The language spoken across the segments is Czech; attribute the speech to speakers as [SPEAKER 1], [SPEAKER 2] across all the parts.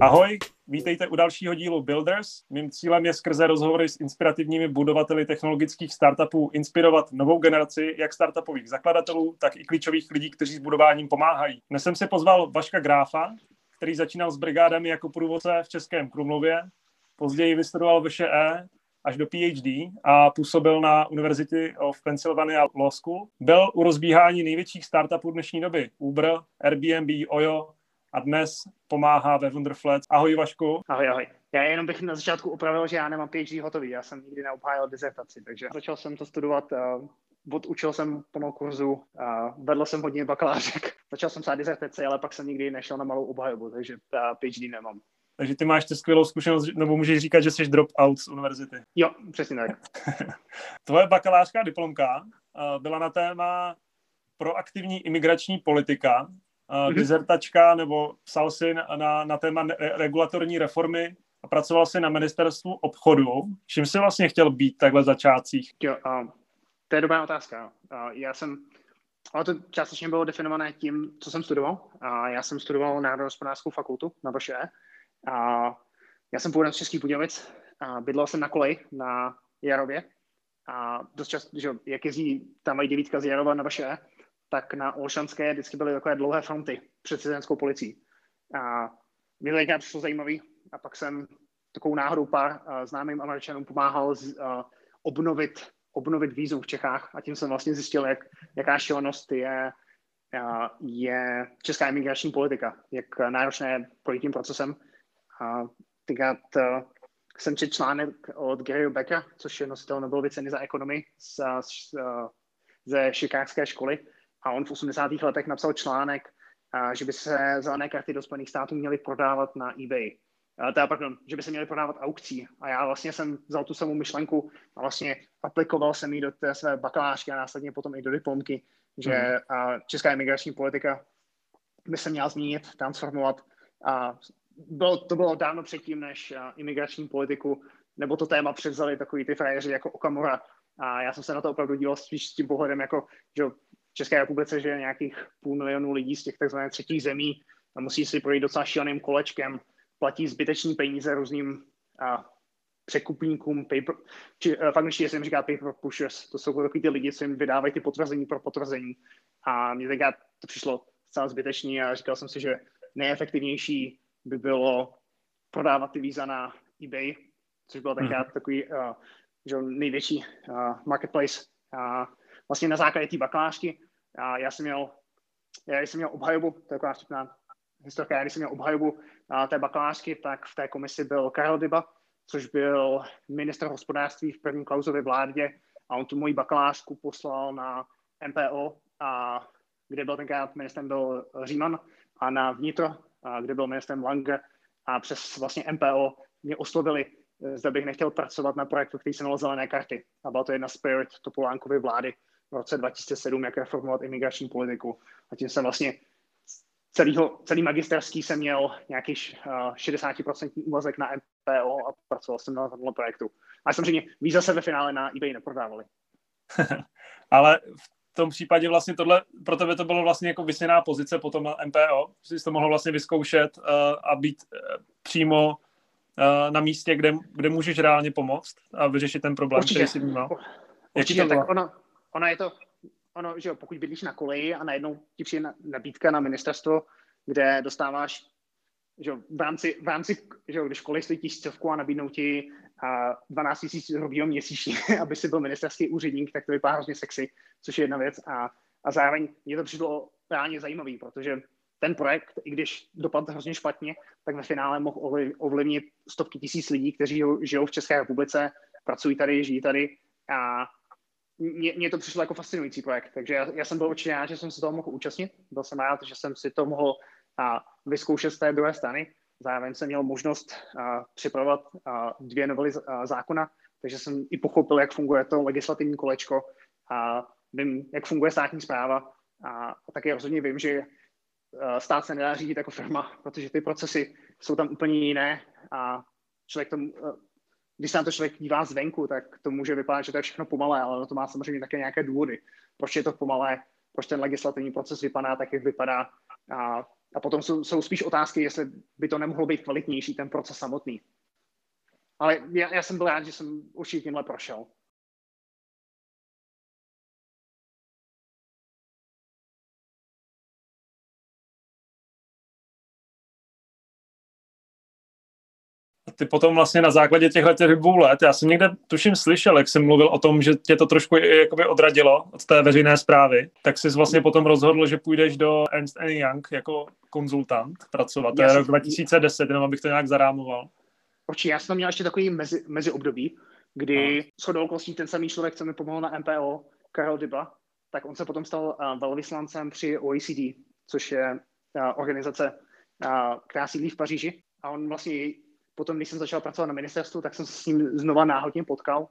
[SPEAKER 1] Ahoj, vítejte u dalšího dílu Builders. Mým cílem je skrze rozhovory s inspirativními budovateli technologických startupů inspirovat novou generaci jak startupových zakladatelů, tak i klíčových lidí, kteří s budováním pomáhají. Dnes jsem si pozval Vaška Gráfa, který začínal s brigádami jako průvodce v Českém Krumlově, později vystudoval VŠE až do PhD a působil na University of Pennsylvania Law School. Byl u rozbíhání největších startupů dnešní doby Uber, Airbnb, Oyo a dnes pomáhá ve Wonderflat. Ahoj Vašku.
[SPEAKER 2] Ahoj, ahoj. Já jenom bych na začátku upravil, že já nemám PhD hotový, já jsem nikdy neobhájil dizertaci, takže začal jsem to studovat uh, odučil jsem plnou kurzu, a vedl jsem hodně bakalářek. Začal jsem psát dizertaci, ale pak jsem nikdy nešel na malou obhajobu, takže PhD nemám.
[SPEAKER 1] Takže ty máš ty skvělou zkušenost, nebo můžeš říkat, že jsi drop-out z univerzity.
[SPEAKER 2] Jo, přesně tak.
[SPEAKER 1] Tvoje bakalářská diplomka byla na téma proaktivní imigrační politika, mm-hmm. dizertačka, nebo psal si na, na téma regulatorní reformy a pracoval si na ministerstvu obchodu. Čím jsi vlastně chtěl být takhle začátcích?
[SPEAKER 2] Jo, uh, to je dobrá otázka. Uh, já jsem, ale to částečně bylo definované tím, co jsem studoval. Uh, já jsem studoval národohospodářskou fakultu na VŠE. A já jsem původem z Českých Budějovic. A bydlel jsem na koleji na Jarově. A dost často, že jak jezdí tam mají devítka z Jarova na VŠE, tak na Olšanské vždycky byly takové dlouhé fronty před cizenskou policií. A mě to přišlo zajímavý. A pak jsem takovou náhodou pár uh, známým američanům pomáhal z, uh, obnovit obnovit vízum v Čechách a tím jsem vlastně zjistil, jak, jaká šílenost je, je česká imigrační politika, jak náročné projít tím procesem. A tenkrát jsem četl článek od Garyho Becka, což je nositel Nobelovy ceny za ekonomii z, z, ze Chicagské školy. A on v 80. letech napsal článek, že by se zelené karty do Spojených států měly prodávat na eBay. Teda, pardon, že by se měly prodávat aukcí. A já vlastně jsem vzal tu samou myšlenku a vlastně aplikoval jsem ji do té své bakalářky a následně potom i do diplomky, že mm. česká imigrační politika by se měla změnit, transformovat. A bylo, to bylo dávno předtím, než imigrační politiku nebo to téma převzali takový ty frajeři jako Okamura. A já jsem se na to opravdu díval spíš s tím pohledem, jako, že České republice, že je nějakých půl milionu lidí z těch takzvaných třetích zemí a musí si projít docela šíleným kolečkem platí zbyteční peníze různým a, překupníkům, paper, či uh, v angličtině se jim říká paper pushers, to jsou takový ty lidi, co jim vydávají ty potvrzení pro potvrzení. A mně tenkrát to přišlo zcela zbytečný a říkal jsem si, že nejefektivnější by bylo prodávat ty víza na eBay, což byl tenkrát mm. takový uh, že největší uh, marketplace. A vlastně na základě té bakalářky a já jsem měl, já jsem měl obhajobu, to je taková vtipná historka, když jsem měl obhajobu té bakalářky, tak v té komisi byl Karel Dyba, což byl minister hospodářství v první klauzové vládě a on tu moji bakalářku poslal na MPO, a kde byl tenkrát ministrem byl Říman a na vnitro, a kde byl ministrem Lange a přes vlastně MPO mě oslovili, zda bych nechtěl pracovat na projektu, který se jmenoval Zelené karty. A byla to jedna z priorit Topolánkovy vlády v roce 2007, jak reformovat imigrační politiku. A tím jsem vlastně celýho, celý magisterský jsem měl nějaký uh, 60% úvazek na MPO a pracoval jsem na tomhle projektu. A samozřejmě víza se ve finále na eBay neprodávali.
[SPEAKER 1] Ale v tom případě vlastně tohle, pro tebe to bylo vlastně jako vysněná pozice potom na MPO, že jsi to mohl vlastně vyzkoušet uh, a být uh, přímo na místě, kde, kde můžeš reálně pomoct a vyřešit ten problém,
[SPEAKER 2] Určitě.
[SPEAKER 1] který jsi měl.
[SPEAKER 2] Určitě, to tak ono, ono je to, ono, že jo, pokud bydlíš na koleji a najednou ti přijde nabídka na ministerstvo, kde dostáváš, že jo, v rámci, v rámci že jo, když kolej stojí tisícovku a nabídnou ti a 12 tisíc hrubýho měsíčně, aby si byl ministerský úředník, tak to vypadá hrozně sexy, což je jedna věc. A, a zároveň mě to přišlo reálně zajímavý, protože ten projekt, i když dopadl hrozně špatně, tak ve finále mohl ovlivnit stovky tisíc lidí, kteří žijou v České republice, pracují tady, žijí tady a mně to přišlo jako fascinující projekt, takže já, já jsem byl určitě rád, že jsem se toho mohl účastnit. Byl jsem rád, že jsem si to mohl a, vyzkoušet z té druhé strany. Zároveň jsem měl možnost a, připravovat a, dvě novely a, zákona, takže jsem i pochopil, jak funguje to legislativní kolečko a vím, jak funguje státní zpráva a, a taky rozhodně vím, že stát se nedá řídit jako firma, protože ty procesy jsou tam úplně jiné a člověk tomu, když se na to člověk dívá zvenku, tak to může vypadat, že to je všechno pomalé, ale to má samozřejmě také nějaké důvody. Proč je to pomalé, proč ten legislativní proces vypadá tak, jak vypadá. A a potom jsou, jsou spíš otázky, jestli by to nemohlo být kvalitnější, ten proces samotný. Ale já, já jsem byl rád, že jsem určitě tímhle prošel.
[SPEAKER 1] Ty potom vlastně na základě těchto těch dvou let, já jsem někde tuším slyšel, jak jsem mluvil o tom, že tě to trošku jakoby odradilo od té veřejné zprávy, tak jsi vlastně potom rozhodl, že půjdeš do Ernst Young jako konzultant pracovat. To je rok 2010, jenom abych to nějak zarámoval.
[SPEAKER 2] Určitě, já jsem měl ještě takový mezi, mezi období, kdy no. shodou okolností ten samý člověk, co mi pomohl na MPO, Karel Dyba, tak on se potom stal uh, velvyslancem při OECD, což je uh, organizace, uh, která sídlí v Paříži. A on vlastně potom, když jsem začal pracovat na ministerstvu, tak jsem se s ním znova náhodně potkal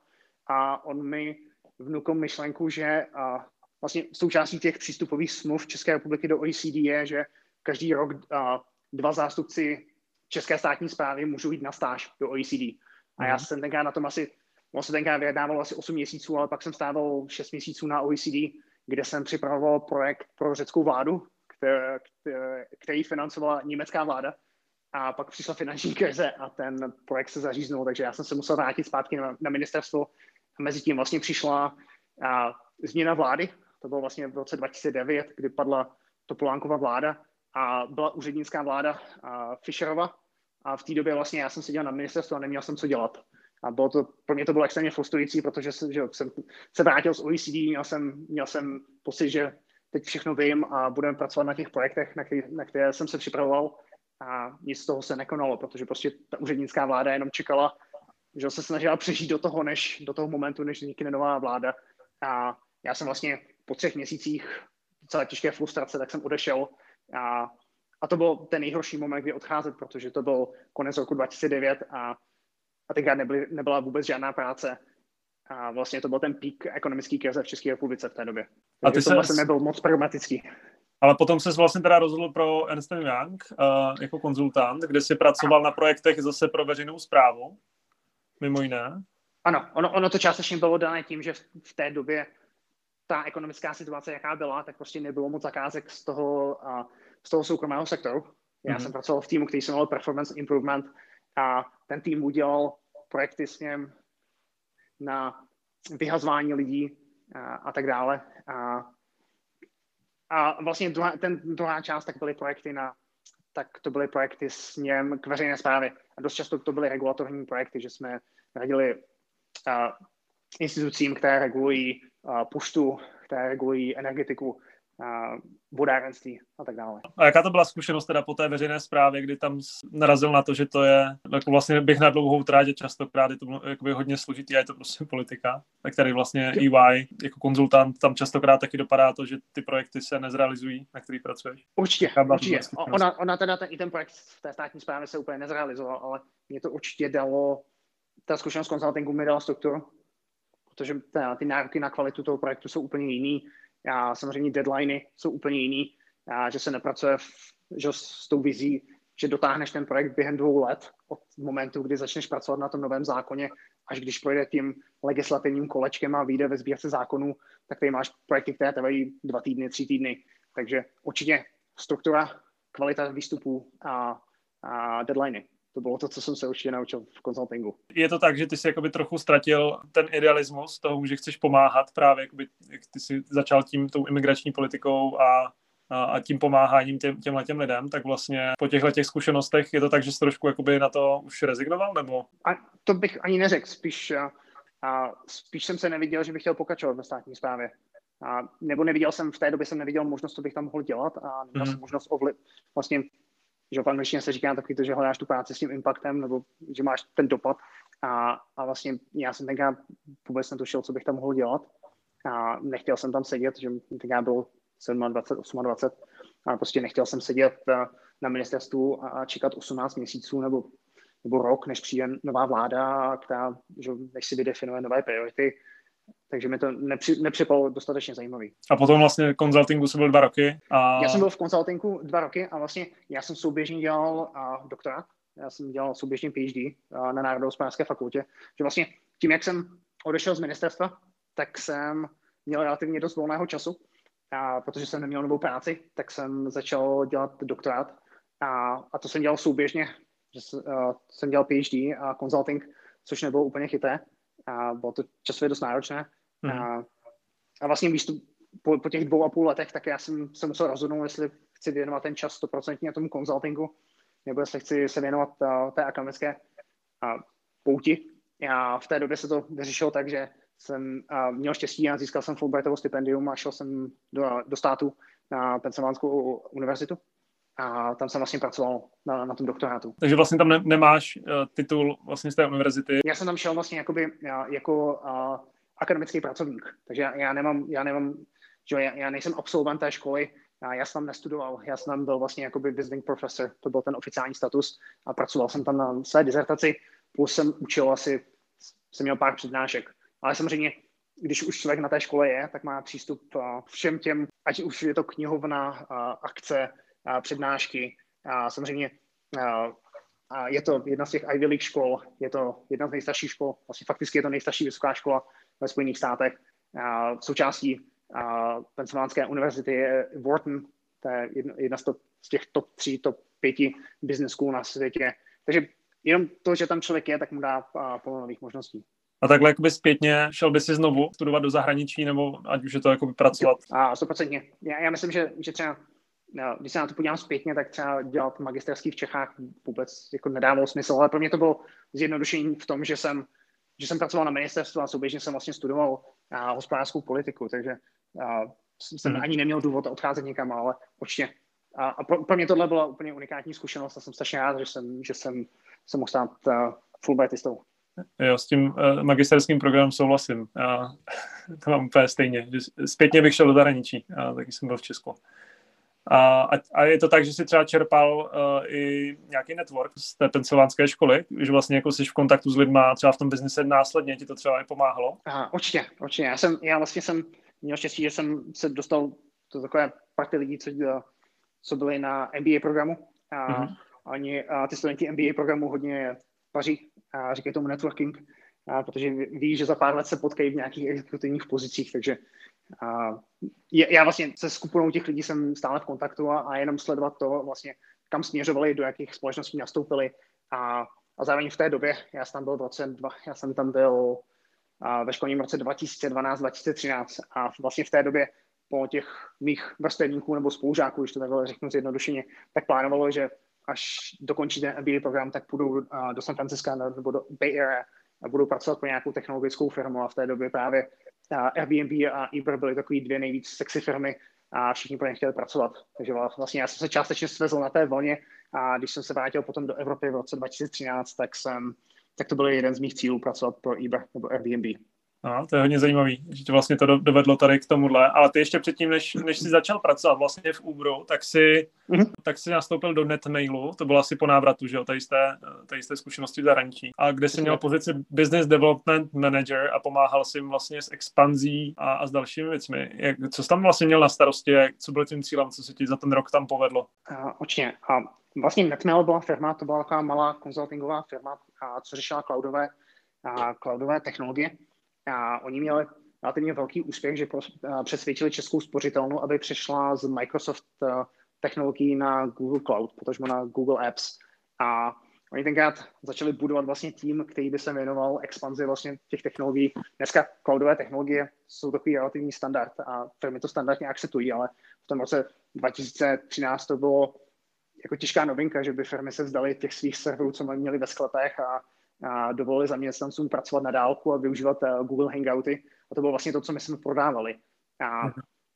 [SPEAKER 2] a on mi vnukl myšlenku, že a, vlastně součástí těch přístupových smluv České republiky do OECD je, že každý rok a, dva zástupci České státní zprávy můžou jít na stáž do OECD. A já mhm. jsem tenkrát na tom asi, on se tenkrát vyjednával asi 8 měsíců, ale pak jsem stával 6 měsíců na OECD, kde jsem připravoval projekt pro řeckou vládu, který, který financovala německá vláda a pak přišla finanční krize a ten projekt se zaříznul, takže já jsem se musel vrátit zpátky na, na ministerstvo. A mezi tím vlastně přišla a, změna vlády, to bylo vlastně v roce 2009, kdy padla Topolánkova vláda a byla úřednická vláda a Fischerova a v té době vlastně já jsem seděl na ministerstvu a neměl jsem co dělat. A bylo to, pro mě to bylo extrémně frustrující, protože jsem, že jsem se vrátil z OECD, měl jsem, měl jsem pocit, že teď všechno vím a budeme pracovat na těch projektech, na, který, na které jsem se připravoval a nic z toho se nekonalo, protože prostě ta úřednická vláda jenom čekala, že se snažila přežít do toho, než, do toho momentu, než vznikne nová vláda. A já jsem vlastně po třech měsících docela těžké frustrace, tak jsem odešel a, a to byl ten nejhorší moment, kdy odcházet, protože to byl konec roku 2009 a, a tenkrát nebyly, nebyla vůbec žádná práce. A vlastně to byl ten pík ekonomický krize v České republice v té době. Takže a ty to se... vlastně nebyl moc pragmatický.
[SPEAKER 1] Ale potom se vlastně teda rozhodl pro Ernst Young uh, jako konzultant, kde si pracoval na projektech zase pro veřejnou zprávu, mimo jiné.
[SPEAKER 2] Ano, ono, ono to částečně bylo dané tím, že v, v té době ta ekonomická situace, jaká byla, tak prostě nebylo moc zakázek z toho, uh, z toho soukromého sektoru. Já mm-hmm. jsem pracoval v týmu, který se jmenoval Performance Improvement a ten tým udělal projekty s ním na vyhazování lidí a, a tak dále. A a vlastně druhá, ten, druhá část tak byly projekty na tak to byly projekty s něm k veřejné zprávě. A dost často to byly regulatorní projekty, že jsme radili uh, institucím, které regulují uh, puštu, které regulují energetiku, vodárenství a tak dále.
[SPEAKER 1] A jaká to byla zkušenost teda po té veřejné zprávě, kdy tam narazil na to, že to je jako vlastně bych na dlouhou trátě častokrát je to jakoby hodně složitý a je to prostě politika, tak tady vlastně EY jako konzultant tam častokrát taky dopadá to, že ty projekty se nezrealizují, na kterých pracuješ.
[SPEAKER 2] Určitě, určitě. Ona, ona teda ten, i ten projekt v té státní správě se úplně nezrealizoval, ale mě to určitě dalo, ta zkušenost konzultingu mi dala strukturu, protože ty nároky na kvalitu toho projektu jsou úplně jiný a samozřejmě deadliny jsou úplně jiný, a že se nepracuje v, že s tou vizí, že dotáhneš ten projekt během dvou let od momentu, kdy začneš pracovat na tom novém zákoně, až když projde tím legislativním kolečkem a vyjde ve sbírce zákonů, tak tady máš projekty, které trvají dva týdny, tři týdny. Takže určitě struktura, kvalita výstupů a, a deadliny to bylo to, co jsem se určitě naučil v konzultingu.
[SPEAKER 1] Je to tak, že ty jsi jakoby trochu ztratil ten idealismus toho, že chceš pomáhat právě, jakoby, jak ty jsi začal tím tou imigrační politikou a a, a tím pomáháním těm, těmhle těm lidem, tak vlastně po těchto těch zkušenostech je to tak, že jsi trošku jakoby na to už rezignoval, nebo?
[SPEAKER 2] A to bych ani neřekl, spíš, a, a spíš jsem se neviděl, že bych chtěl pokračovat ve státní správě. A, nebo neviděl jsem, v té době jsem neviděl možnost, co bych tam mohl dělat a neměl mm. jsem možnost ovliv, vlastně že v angličtině se říká taky to, že hledáš tu práci s tím impactem, nebo že máš ten dopad. A, a vlastně já jsem tenkrát vůbec netušil, co bych tam mohl dělat. A nechtěl jsem tam sedět, že tenkrát bylo 27, 28, a prostě nechtěl jsem sedět eh, na ministerstvu a čekat 18 měsíců nebo, nebo rok, než přijde nová vláda, která, že, než si vydefinuje nové priority takže mi to nepři, nepřipalo dostatečně zajímavý.
[SPEAKER 1] A potom vlastně konzultingu jsem byl dva roky. A...
[SPEAKER 2] Já jsem byl v konzultingu dva roky a vlastně já jsem souběžně dělal uh, doktorát. Já jsem dělal souběžně PhD uh, na Národohospodářské fakultě. Že vlastně tím, jak jsem odešel z ministerstva, tak jsem měl relativně dost volného času a protože jsem neměl novou práci, tak jsem začal dělat doktorát a, a to jsem dělal souběžně, že uh, jsem dělal PhD a consulting, což nebylo úplně chyté a bylo to časově dost náročné. Mm. A, a vlastně výstup, po, po těch dvou a půl letech, tak já jsem se musel rozhodnout, jestli chci věnovat ten čas stoprocentně tomu konzultingu, nebo jestli chci se věnovat uh, té akademické uh, pouti. Já v té době se to vyřešilo tak, že jsem uh, měl štěstí a získal jsem Fulbrightovo stipendium a šel jsem do, do státu na Pensylvánskou univerzitu a tam jsem vlastně pracoval na, na tom doktorátu.
[SPEAKER 1] Takže vlastně tam ne, nemáš uh, titul vlastně z té univerzity?
[SPEAKER 2] Já jsem tam šel vlastně jakoby, já, jako uh, akademický pracovník, takže já, já nemám, já nemám, že já, já nejsem absolvent té školy, já, já jsem tam nestudoval, já jsem tam byl vlastně jakoby visiting professor, to byl ten oficiální status. A pracoval jsem tam na své dizertaci, plus jsem učil asi, jsem měl pár přednášek, ale samozřejmě když už člověk na té škole je, tak má přístup všem těm, ať už je to knihovna, akce, přednášky. A samozřejmě a je to jedna z těch Ivy League škol, je to jedna z nejstarších škol, vlastně fakticky je to nejstarší vysoká škola ve Spojených státech. A součástí Pensylvánské univerzity je Wharton, to je jedna, z, to, z těch top tří, top pěti business school na světě. Takže jenom to, že tam člověk je, tak mu dá plno nových možností.
[SPEAKER 1] A takhle jakoby zpětně šel by si znovu studovat do zahraničí, nebo ať už je to jakoby pracovat?
[SPEAKER 2] A stoprocentně. Já, já myslím, že, že třeba když se na to podívám zpětně, tak třeba dělat magisterský v Čechách vůbec jako nedávalo smysl, ale pro mě to bylo zjednodušení v tom, že jsem, že jsem pracoval na ministerstvu a souběžně jsem vlastně studoval a, hospodářskou politiku, takže a, jsem hmm. ani neměl důvod odcházet někam, ale určitě. A, a pro, pro mě tohle byla úplně unikátní zkušenost a jsem strašně rád, že jsem, že jsem se mohl stát uh, Fulbrightistou.
[SPEAKER 1] Jo, s tím uh, magisterským programem souhlasím. Já to mám úplně stejně. Zpětně bych šel do zahraničí, a taky jsem byl v Česku. A, a je to tak, že si třeba čerpal uh, i nějaký network z té pensylvánské školy, že vlastně jako jsi v kontaktu s lidma třeba v tom biznise následně ti to třeba i pomáhalo?
[SPEAKER 2] A, určitě, určitě. Já, jsem, já vlastně jsem měl štěstí, že jsem se dostal do takové party lidí, co, co byli na MBA programu. A mm-hmm. oni, a ty studenti MBA programu hodně paří a říkají tomu networking, a protože ví, že za pár let se potkají v nějakých exekutivních pozicích, takže a já vlastně se skupinou těch lidí jsem stále v kontaktu a, a jenom sledovat to vlastně, kam směřovali, do jakých společností nastoupili. A, a zároveň v té době, já jsem tam byl v roce, dva, já jsem tam byl a ve školním roce 2012-2013 a vlastně v té době po těch mých vrstevníků nebo spolužáků, když to takhle řeknu zjednodušeně, tak plánovalo, že až dokončí ten MBA program, tak půjdou do San Francisca nebo do Bay Area a budou pracovat pro nějakou technologickou firmu. A v té době právě Airbnb a Uber byly takový dvě nejvíc sexy firmy a všichni pro ně chtěli pracovat. Takže vlastně já jsem se částečně svezl na té vlně a když jsem se vrátil potom do Evropy v roce 2013, tak jsem tak to byl jeden z mých cílů pracovat pro Uber nebo Airbnb.
[SPEAKER 1] No, to je hodně zajímavý, že tě vlastně to dovedlo tady k tomuhle. Ale ty ještě předtím, než, než jsi začal pracovat vlastně v Uberu, tak si, mm-hmm. tak si nastoupil do Netmailu, to bylo asi po návratu, že jo, tady jste, tady jste zkušenosti v zahraničí. A kde jsi měl pozici Business Development Manager a pomáhal si jim vlastně s expanzí a, a s dalšími věcmi. Jak, co jsi tam vlastně měl na starosti, jak, co byl tím cílem, co se ti za ten rok tam povedlo?
[SPEAKER 2] Uh, určitě. Uh, vlastně Netmail byla firma, to byla taková malá konzultingová firma, uh, co řešila cloudové, uh, cloudové technologie a oni měli relativně velký úspěch, že přesvědčili českou spořitelnu, aby přešla z Microsoft technologií na Google Cloud, protože na Google Apps. A oni tenkrát začali budovat vlastně tým, který by se věnoval expanzi vlastně těch technologií. Dneska cloudové technologie jsou takový relativní standard a firmy to standardně akceptují, ale v tom roce 2013 to bylo jako těžká novinka, že by firmy se vzdaly těch svých serverů, co měli ve sklepech a a dovolili zaměstnancům pracovat na dálku a využívat uh, Google Hangouty. A to bylo vlastně to, co my jsme prodávali. A, mhm.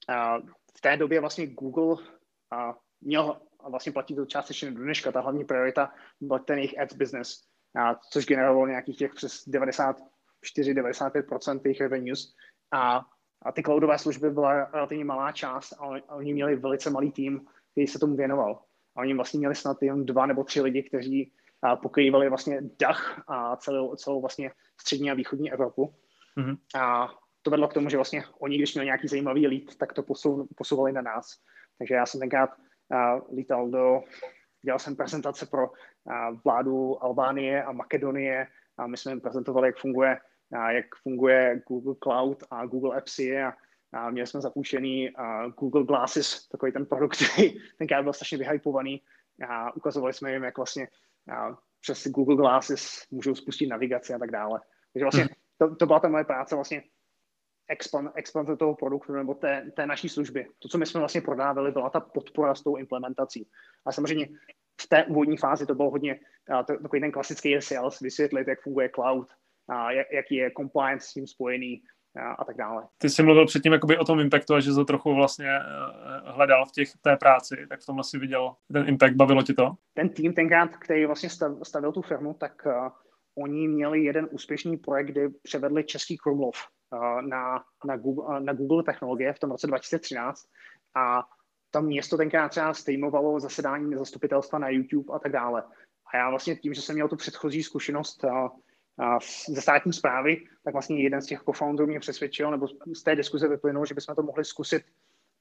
[SPEAKER 2] a v té době vlastně Google a měl, a vlastně platí to částečně do dneška, ta hlavní priorita byl ten jejich ads business, a, což generovalo nějakých těch přes 94-95% jejich revenues. A, a ty cloudové služby byla relativně malá část a oni, oni měli velice malý tým, který se tomu věnoval. A oni vlastně měli snad jen dva nebo tři lidi, kteří a pokrývali vlastně Dach a celou, celou vlastně střední a východní Evropu. Mm-hmm. A to vedlo k tomu, že vlastně oni, když měli nějaký zajímavý lít, tak to posou, posouvali na nás. Takže já jsem tenkrát uh, lítal do, dělal jsem prezentace pro uh, vládu Albánie a Makedonie a my jsme jim prezentovali, jak funguje, uh, jak funguje Google Cloud a Google Appsy a A měli jsme zapůjčený uh, Google Glasses, takový ten produkt, který tenkrát byl strašně vyhypovaný a ukazovali jsme jim, jak vlastně uh, přes Google Glasses můžou spustit navigaci a tak dále. Takže vlastně hmm. to, to byla ta moje práce vlastně expanze toho produktu nebo té, té naší služby. To, co my jsme vlastně prodávali, byla ta podpora s tou implementací. A samozřejmě v té úvodní fázi to bylo hodně uh, to, takový ten klasický sales, vysvětlit, jak funguje cloud, uh, jak, jaký je compliance s tím spojený, a tak dále.
[SPEAKER 1] Ty jsi mluvil předtím jakoby o tom impactu a že to trochu vlastně eh, hledal v těch, té práci, tak v tom asi viděl ten impact, bavilo ti to?
[SPEAKER 2] Ten tým tenkrát, který vlastně stavil tu firmu, tak uh, oni měli jeden úspěšný projekt, kdy převedli český Krumlov uh, na, na, Google, uh, na Google technologie v tom roce 2013 a tam město tenkrát třeba streamovalo zasedání zastupitelstva na YouTube a tak dále. A já vlastně tím, že jsem měl tu předchozí zkušenost uh, ze státní zprávy, tak vlastně jeden z těch co-founderů mě přesvědčil, nebo z té diskuze vyplynulo, že bychom to mohli zkusit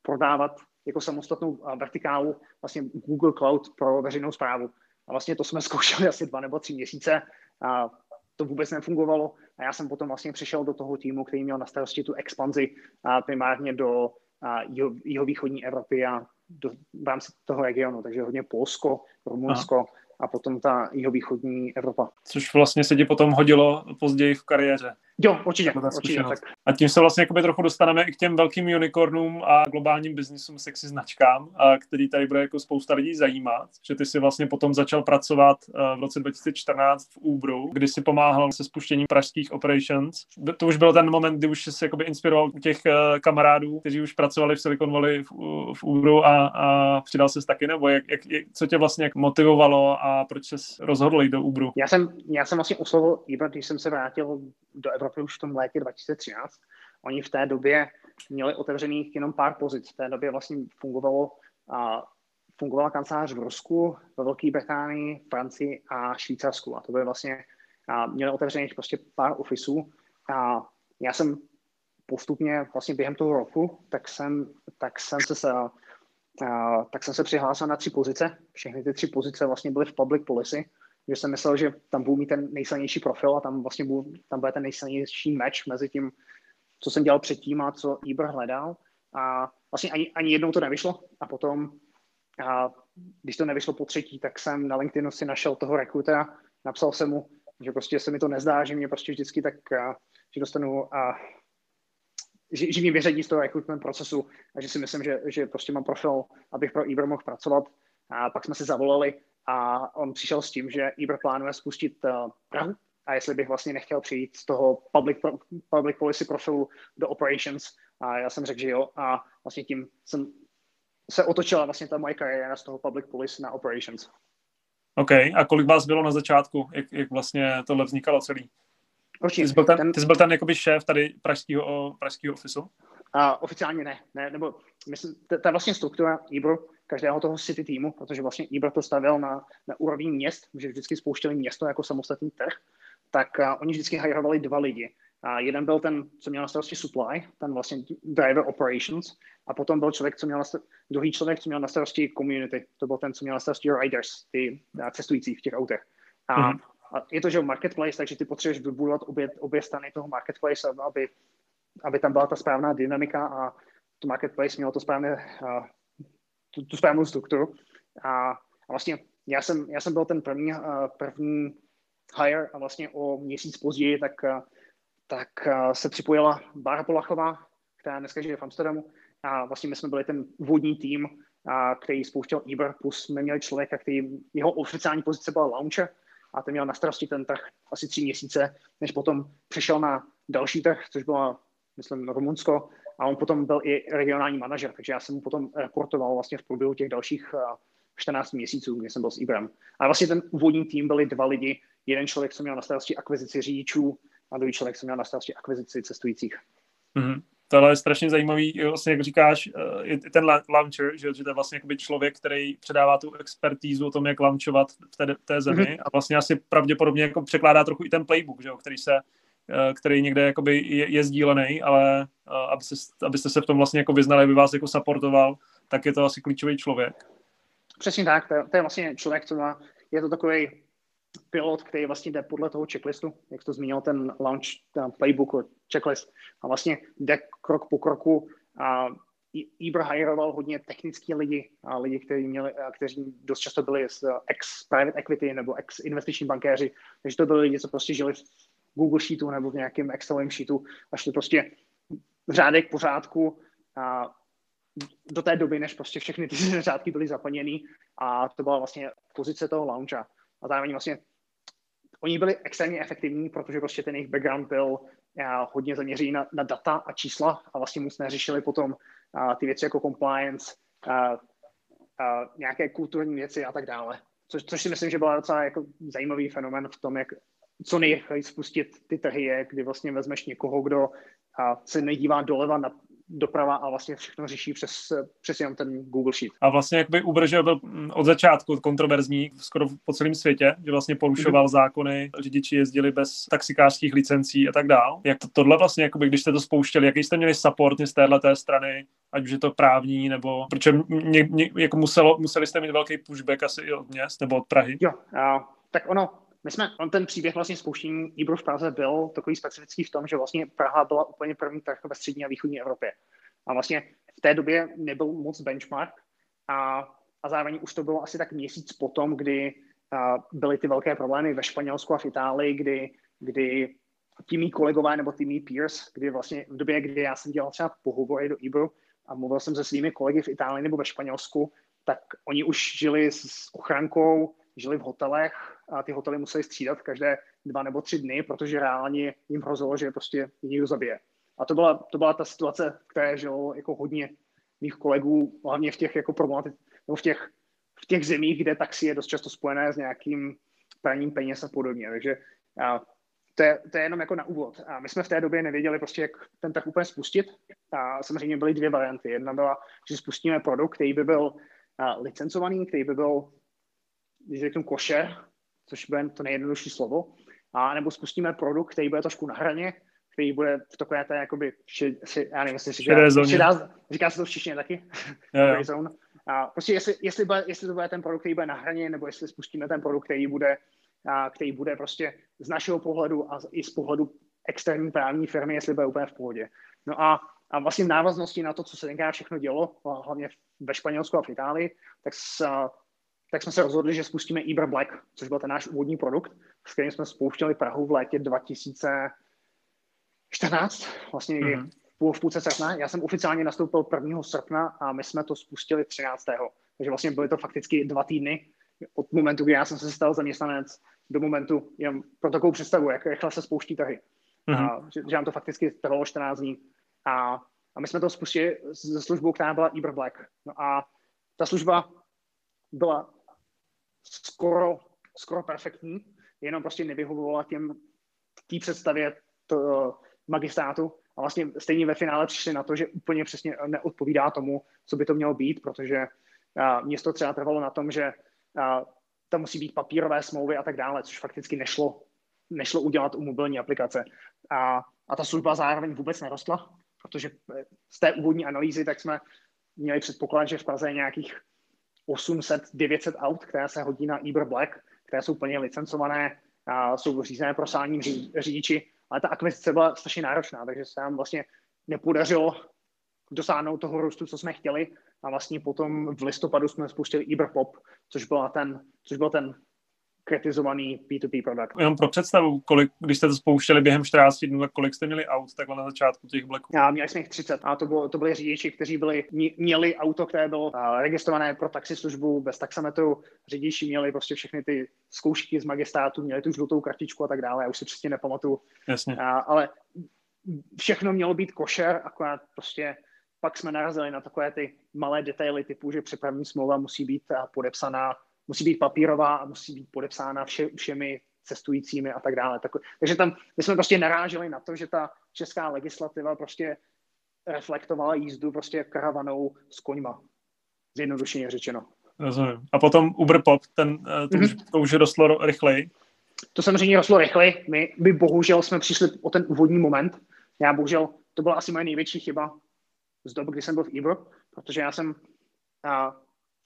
[SPEAKER 2] prodávat jako samostatnou vertikálu vlastně Google Cloud pro veřejnou zprávu. A vlastně to jsme zkoušeli asi dva nebo tři měsíce a to vůbec nefungovalo. A já jsem potom vlastně přišel do toho týmu, který měl na starosti tu expanzi a primárně do jeho, východní Evropy a do, v rámci toho regionu, takže hodně Polsko, Rumunsko, Aha a potom ta jihovýchodní Evropa.
[SPEAKER 1] Což vlastně se ti potom hodilo později v kariéře.
[SPEAKER 2] Jo, určitě, určitě tak.
[SPEAKER 1] A tím se vlastně trochu dostaneme i k těm velkým unicornům a globálním biznisům sexy značkám, a který tady bude jako spousta lidí zajímat, že ty si vlastně potom začal pracovat eh, v roce 2014 v Uberu, kdy si pomáhal se spuštěním pražských operations. To už byl ten moment, kdy už si jakoby inspiroval těch eh, kamarádů, kteří už pracovali v Silicon Valley v, v Uberu a, a přidal se taky, nebo jak, jak, co tě vlastně motivovalo a proč se rozhodl jít do Uberu?
[SPEAKER 2] Já jsem, já jsem vlastně oslovil když jsem se vrátil do Evropy už v tom létě 2013. Oni v té době měli otevřených jenom pár pozic. V té době vlastně fungovalo, a fungovala kancelář v Rusku, ve Velké Británii, Francii a Švýcarsku. A to byly vlastně, a měli otevřených prostě pár ofisů. A já jsem postupně vlastně během toho roku, tak jsem, tak jsem se, a, tak jsem se přihlásil na tři pozice. Všechny ty tři pozice vlastně byly v public policy, že jsem myslel, že tam budu mít ten nejsilnější profil a tam vlastně budu, tam bude ten nejsilnější match mezi tím, co jsem dělal předtím a co Ibr hledal. A vlastně ani, ani jednou to nevyšlo. A potom, a když to nevyšlo po třetí, tak jsem na LinkedInu si našel toho rekrutera, napsal jsem mu, že prostě se mi to nezdá, že mě prostě vždycky tak, a, že dostanu a že, že mě vyřadí z toho recruitment procesu a že si myslím, že, že prostě mám profil, abych pro Ibr mohl pracovat. A pak jsme se zavolali a on přišel s tím, že Uber plánuje spustit uh, Prahu a jestli bych vlastně nechtěl přijít z toho public, public policy profilu do operations a já jsem řekl, že jo a vlastně tím jsem se otočila vlastně ta moje kariéra z toho public policy na operations.
[SPEAKER 1] OK, a kolik vás bylo na začátku, jak, jak vlastně tohle vznikalo celý? Určitě. Ty jsi byl ten, ten, ty jsi byl ten jakoby šéf tady pražského, pražského ofisu? Uh,
[SPEAKER 2] oficiálně ne, ne, nebo myslím, ta, ta vlastně struktura Uber každého toho city týmu, protože vlastně Ibra to stavil na, na úrovni měst, že vždycky spouštěli město jako samostatný trh, tak uh, oni vždycky hajrovali dva lidi. A jeden byl ten, co měl na starosti supply, ten vlastně driver operations, a potom byl člověk, co měl na starosti, druhý člověk, co měl na starosti community, to byl ten, co měl na starosti riders, ty uh, cestující v těch autech. A, mm-hmm. a je to, že marketplace, takže ty potřebuješ vybudovat obě, obě strany toho marketplace, aby, aby tam byla ta správná dynamika a to marketplace mělo to správné uh, tu, tu správnou strukturu. A, a vlastně já jsem, já jsem byl ten první, uh, první hire a vlastně o měsíc později tak, uh, tak uh, se připojila Bára Polachová, která dneska žije v Amsterdamu. A vlastně my jsme byli ten úvodní tým, a, který spouštěl Uber, plus jsme měli člověka, který, jeho oficiální pozice byla launcher, a ten měl na starosti ten trh asi tři měsíce, než potom přešel na další trh, což byla, myslím, Rumunsko, a on potom byl i regionální manažer, takže já jsem mu potom reportoval vlastně v průběhu těch dalších 14 eh, měsíců, kdy jsem byl s Ibrem. A vlastně ten úvodní tým byli dva lidi, jeden člověk, co měl na starosti akvizici řidičů a druhý člověk, co měl na starosti akvizici cestujících.
[SPEAKER 1] Mm-hmm. Tohle je strašně zajímavý, vlastně jak říkáš, eh, je ten launcher, že, že to je vlastně člověk, který předává tu expertízu o tom, jak launchovat v té, té zemi mm-hmm. a vlastně asi pravděpodobně jako překládá trochu i ten playbook, že, který se který někde jakoby je, je sdílený, ale eh, aby se, abyste se v tom vlastně jako vyznali, aby vás jako supportoval, tak je to asi klíčový člověk.
[SPEAKER 2] Přesně tak, to je, to je vlastně člověk, co má, je to takový pilot, který vlastně jde podle toho checklistu, jak to zmínil ten launch ten playbook checklist a vlastně jde krok po kroku a Uber hiroval hodně technický lidi, a lidi, kteří, měli, kteří dost často byli z ex-private equity nebo ex-investiční bankéři, takže to byli lidi, co prostě žili Google Sheetu nebo v nějakém Excelovém sheetu a šli prostě řádek pořádku a do té doby, než prostě všechny ty řádky byly zaplněny a to byla vlastně pozice toho launcha. A zároveň vlastně oni byli extrémně efektivní, protože prostě ten jejich background byl hodně zaměřený na, na data a čísla a vlastně moc neřešili potom a, ty věci jako compliance, a, a, nějaké kulturní věci a tak dále. Což, což si myslím, že byla docela jako zajímavý fenomen v tom, jak co nejrychleji spustit ty trhy je, kdy vlastně vezmeš někoho, kdo a, se nedívá doleva na, doprava a vlastně všechno řeší přes, přes jenom ten Google Sheet.
[SPEAKER 1] A vlastně jakby Uber že byl mm, od začátku kontroverzní skoro po celém světě, že vlastně porušoval mm-hmm. zákony, řidiči jezdili bez taxikářských licencí a tak dál. Jak to, tohle vlastně, jakoby, když jste to spouštěli, jaký jste měli support z téhle té strany, ať už je to právní, nebo protože mě, mě, jako muselo, museli jste mít velký pushback asi i od měst nebo od Prahy?
[SPEAKER 2] Jo, a, tak ono, my jsme, on ten příběh vlastně spouštění Ebro v Praze byl takový specifický v tom, že vlastně Praha byla úplně první trh ve střední a východní Evropě. A vlastně v té době nebyl moc benchmark a, a zároveň už to bylo asi tak měsíc potom, kdy a, byly ty velké problémy ve Španělsku a v Itálii, kdy, kdy ti mý kolegové nebo ty mý peers, kdy vlastně v době, kdy já jsem dělal třeba pohovory do Ebro a mluvil jsem se svými kolegy v Itálii nebo ve Španělsku, tak oni už žili s ochrankou, žili v hotelech a ty hotely museli střídat každé dva nebo tři dny, protože reálně jim hrozilo, že prostě někdo zabije. A to byla, to byla ta situace, v které žilo jako hodně mých kolegů, hlavně v těch jako problematic, nebo v těch, v těch zemích, kde taxi je dost často spojené s nějakým praním peněz a podobně. Takže a to, je, to je jenom jako na úvod. A my jsme v té době nevěděli prostě, jak ten trh úplně spustit. A samozřejmě byly dvě varianty. Jedna byla, že spustíme produkt, který by byl licencovaný, který by byl, když řeknu koše, což bude to nejjednodušší slovo, a nebo spustíme produkt, který bude trošku na hraně, který bude v takové té, jakoby, ši, ši, já nevím, jestli říká, šedá, říká se to v češtině taky,
[SPEAKER 1] yeah.
[SPEAKER 2] zone. A prostě jestli, jestli, bude, jestli to bude ten produkt, který bude na hraně, nebo jestli spustíme ten produkt, který bude, a, který bude prostě z našeho pohledu a i z pohledu externí právní firmy, jestli bude úplně v pohodě. No a, a vlastně v návaznosti na to, co se tenkrát všechno dělo, hlavně ve Španělsku a v Itálii, tak, s, tak jsme se rozhodli, že spustíme Eber Black, což byl ten náš úvodní produkt, s kterým jsme spouštěli Prahu v létě 2000, 14, vlastně někdy mm-hmm. v půlce srpna. Já jsem oficiálně nastoupil 1. srpna a my jsme to spustili 13. Takže vlastně byly to fakticky dva týdny od momentu, kdy já jsem se stal zaměstnanec do momentu, jen pro takovou představu, jak rychle se spouští trhy. Mm-hmm. A, že, že nám to fakticky trvalo 14 dní. A, a my jsme to spustili se službou, která byla Uber Black. No a ta služba byla skoro, skoro perfektní, jenom prostě nevyhovovala těm té představě to, magistrátu a vlastně stejně ve finále přišli na to, že úplně přesně neodpovídá tomu, co by to mělo být, protože město třeba trvalo na tom, že tam musí být papírové smlouvy a tak dále, což fakticky nešlo, nešlo udělat u mobilní aplikace. A, a ta služba zároveň vůbec nerostla, protože z té úvodní analýzy tak jsme měli předpoklad, že v Praze je nějakých 800-900 aut, které se hodí na Uber Black, které jsou plně licencované, a jsou řízené pro sání řidiči ale ta akvizice byla strašně náročná, takže se nám vlastně nepodařilo dosáhnout toho růstu, co jsme chtěli. A vlastně potom v listopadu jsme spustili Iberpop, což, byla ten, což byl ten kritizovaný P2P produkt.
[SPEAKER 1] Jenom pro představu, kolik, když jste to spouštěli během 14 dnů, tak kolik jste měli aut takhle na začátku těch bleků?
[SPEAKER 2] Já, měli jsme jich 30 a to, bylo, to byli řidiči, kteří byli, měli auto, které bylo uh, registrované pro taxislužbu bez taxametru. Řidiči měli prostě všechny ty zkoušky z magistrátu, měli tu žlutou kartičku a tak dále. Já už si přesně nepamatuju.
[SPEAKER 1] Jasně.
[SPEAKER 2] Uh, ale všechno mělo být košer, akorát prostě pak jsme narazili na takové ty malé detaily typu, že přepravní smlouva musí být podepsaná musí být papírová a musí být podepsána vše, všemi cestujícími a tak dále. Tak, takže tam my jsme prostě naráželi na to, že ta česká legislativa prostě reflektovala jízdu prostě karavanou s koňma. Zjednodušeně řečeno.
[SPEAKER 1] Rozumím. A potom Uber Pop, ten, to, mm-hmm. už, to už rostlo rychleji?
[SPEAKER 2] To samozřejmě rostlo rychleji. My, my bohužel jsme přišli o ten úvodní moment. Já bohužel, to byla asi moje největší chyba z doby, kdy jsem byl v Uber, protože já jsem a,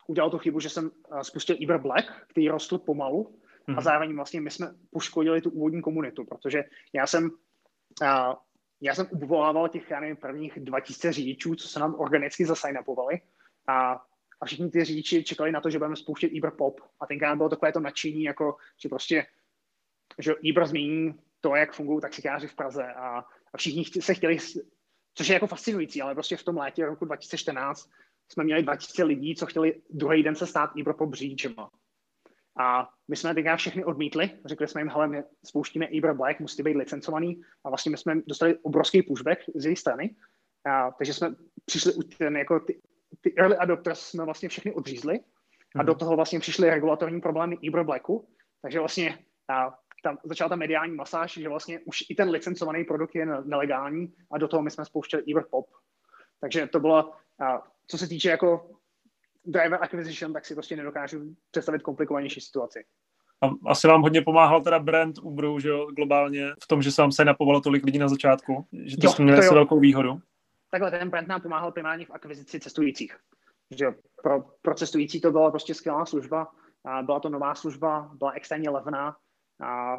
[SPEAKER 2] udělal tu chybu, že jsem eh, spustil Uber Black, který rostl pomalu hmm. a mhm. zároveň vlastně my jsme poškodili tu úvodní komunitu, protože já jsem a, já jsem uvolával těch, já nevím, prvních 2000 řidičů, co se nám organicky zasajnapovali a, a všichni ty řidiči čekali na to, že budeme spouštět Uber Pop a tenkrát bylo takové to nadšení, jako, že prostě, že Uber změní to, jak fungují taxikáři v Praze a, a všichni se chtěli, což je jako fascinující, ale prostě v tom létě roku 2014 jsme měli 2000 lidí, co chtěli druhý den se stát Uber Pop řidičema. A my jsme teďka všechny odmítli, řekli jsme jim, hele, my spouštíme Uber Black, musíte být licencovaný a vlastně my jsme dostali obrovský pushback z její strany, a, takže jsme přišli ten, jako ty, ty early adopters jsme vlastně všechny odřízli a do mhm. toho vlastně přišly regulatorní problémy Uber Blacku, takže vlastně a, tam začala ta mediální masáž, že vlastně už i ten licencovaný produkt je nelegální a do toho my jsme spouštěli Uber Pop. Takže to bylo, a, co se týče jako driver acquisition, tak si prostě nedokážu představit komplikovanější situaci.
[SPEAKER 1] A asi vám hodně pomáhal teda brand Uberu, že jo, globálně v tom, že se vám se napovalo tolik lidí na začátku, že to jo, měli velkou výhodu.
[SPEAKER 2] Takhle ten brand nám pomáhal primárně v akvizici cestujících. Že pro, pro cestující to byla prostě skvělá služba, a byla to nová služba, byla extrémně levná a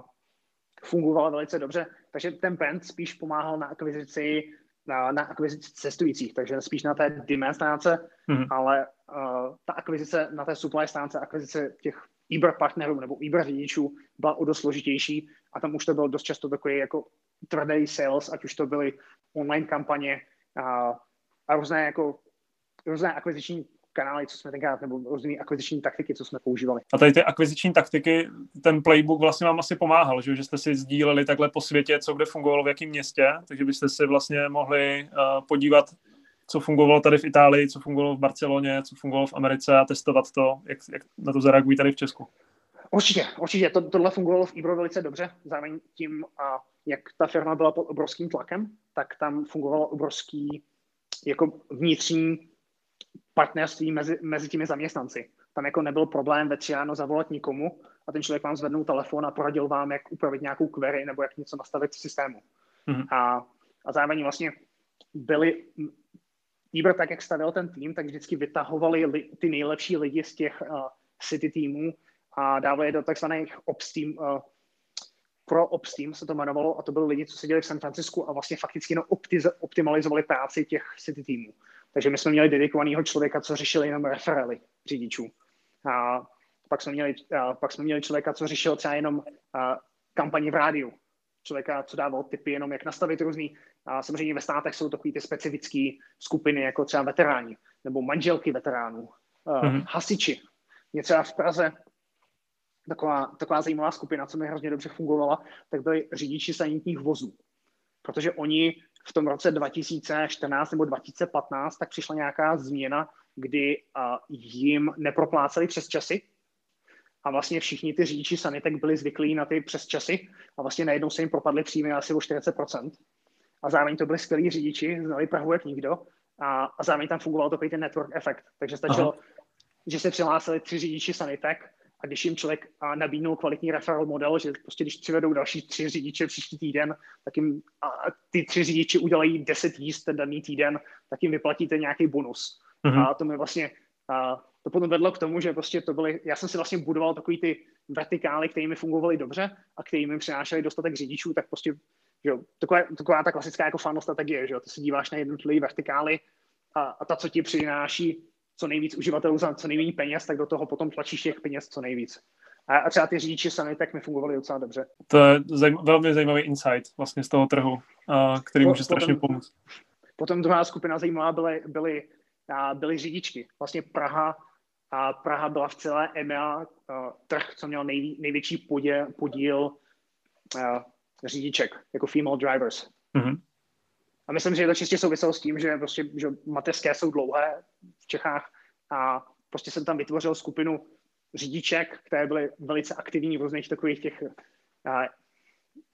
[SPEAKER 2] fungovala velice dobře, takže ten brand spíš pomáhal na akvizici na, na akvizici cestujících, takže spíš na té demand stránce, mm-hmm. ale uh, ta akvizice na té supply stránce, akvizice těch Uber partnerů nebo Uber řidičů byla o dost složitější a tam už to bylo dost často takový jako tvrdý sales, ať už to byly online kampaně a, a různé jako různé akviziční kanály, co jsme tenkrát, nebo různé akviziční taktiky, co jsme používali.
[SPEAKER 1] A tady ty akviziční taktiky, ten playbook vlastně vám asi pomáhal, že, že jste si sdíleli takhle po světě, co kde fungovalo v jakém městě, takže byste si vlastně mohli uh, podívat, co fungovalo tady v Itálii, co fungovalo v Barceloně, co fungovalo v Americe a testovat to, jak, jak na to zareagují tady v Česku.
[SPEAKER 2] Určitě, určitě. To, tohle fungovalo v Ibro velice dobře. Zároveň tím, a jak ta firma byla pod obrovským tlakem, tak tam fungovalo obrovský jako vnitřní partnerství mezi, mezi těmi zaměstnanci. Tam jako nebyl problém ve tři ráno zavolat nikomu a ten člověk vám zvednul telefon a poradil vám, jak upravit nějakou query nebo jak něco nastavit v systému. Mm-hmm. A, a zároveň vlastně byli, Uber tak, jak stavil ten tým, tak vždycky vytahovali li, ty nejlepší lidi z těch uh, city týmů a dávali je do takzvaných ops team, uh, pro ops team se to jmenovalo a to byli lidi, co seděli v San Francisku a vlastně fakticky jenom optimalizovali práci těch city týmů. Takže my jsme měli dedikovaného člověka, co řešil jenom referely řidičů. A pak jsme měli, a pak jsme měli člověka, co řešil třeba jenom a, kampaně v rádiu. Člověka, co dával tipy jenom, jak nastavit různý. A samozřejmě ve státech jsou takové ty specifické skupiny, jako třeba veteráni, nebo manželky veteránů, mm-hmm. hasiči. Mě třeba v Praze taková, taková zajímavá skupina, co mi hrozně dobře fungovala, tak byli řidiči sanitních vozů. Protože oni v tom roce 2014 nebo 2015 tak přišla nějaká změna, kdy jim nepropláceli přes časy a vlastně všichni ty řidiči sanitek byli zvyklí na ty přes časy a vlastně najednou se jim propadly příjmy asi o 40%. A zároveň to byli skvělí řidiči, znali Prahu jak nikdo a, a zároveň tam fungoval takový ten network efekt. Takže stačilo, Aha. že se přihlásili tři řidiči sanitek a když jim člověk a nabídnul kvalitní referral model, že prostě když přivedou další tři řidiče příští týden, tak jim a ty tři řidiči udělají 10 jíst ten daný týden, tak jim vyplatíte nějaký bonus. Mm-hmm. A to mi vlastně a to potom vedlo k tomu, že prostě to byly, já jsem si vlastně budoval takový ty vertikály, které mi fungovaly dobře a které mi přinášely dostatek řidičů, tak prostě, že jo, taková, taková ta klasická jako funnel strategie, že jo, ty se díváš na jednotlivé vertikály a, a ta, co ti přináší co nejvíc uživatelů za co nejméně peněz, tak do toho potom tlačíš těch peněz co nejvíc. A, a třeba ty řidiči sami tak mi fungovali docela dobře.
[SPEAKER 1] To je zajím, velmi zajímavý insight vlastně z toho trhu, a, který může strašně potom, pomoct.
[SPEAKER 2] Potom druhá skupina zajímavá byly, byly, a, byly řidičky. Vlastně Praha a Praha byla v celé EMEA trh, co měl nej, největší podíl, podíl a, řidiček, jako female drivers. Mm-hmm. A myslím, že to čistě souviselo s tím, že, prostě, že mateřské jsou dlouhé v Čechách a prostě jsem tam vytvořil skupinu řidiček, které byly velice aktivní v různých takových těch a,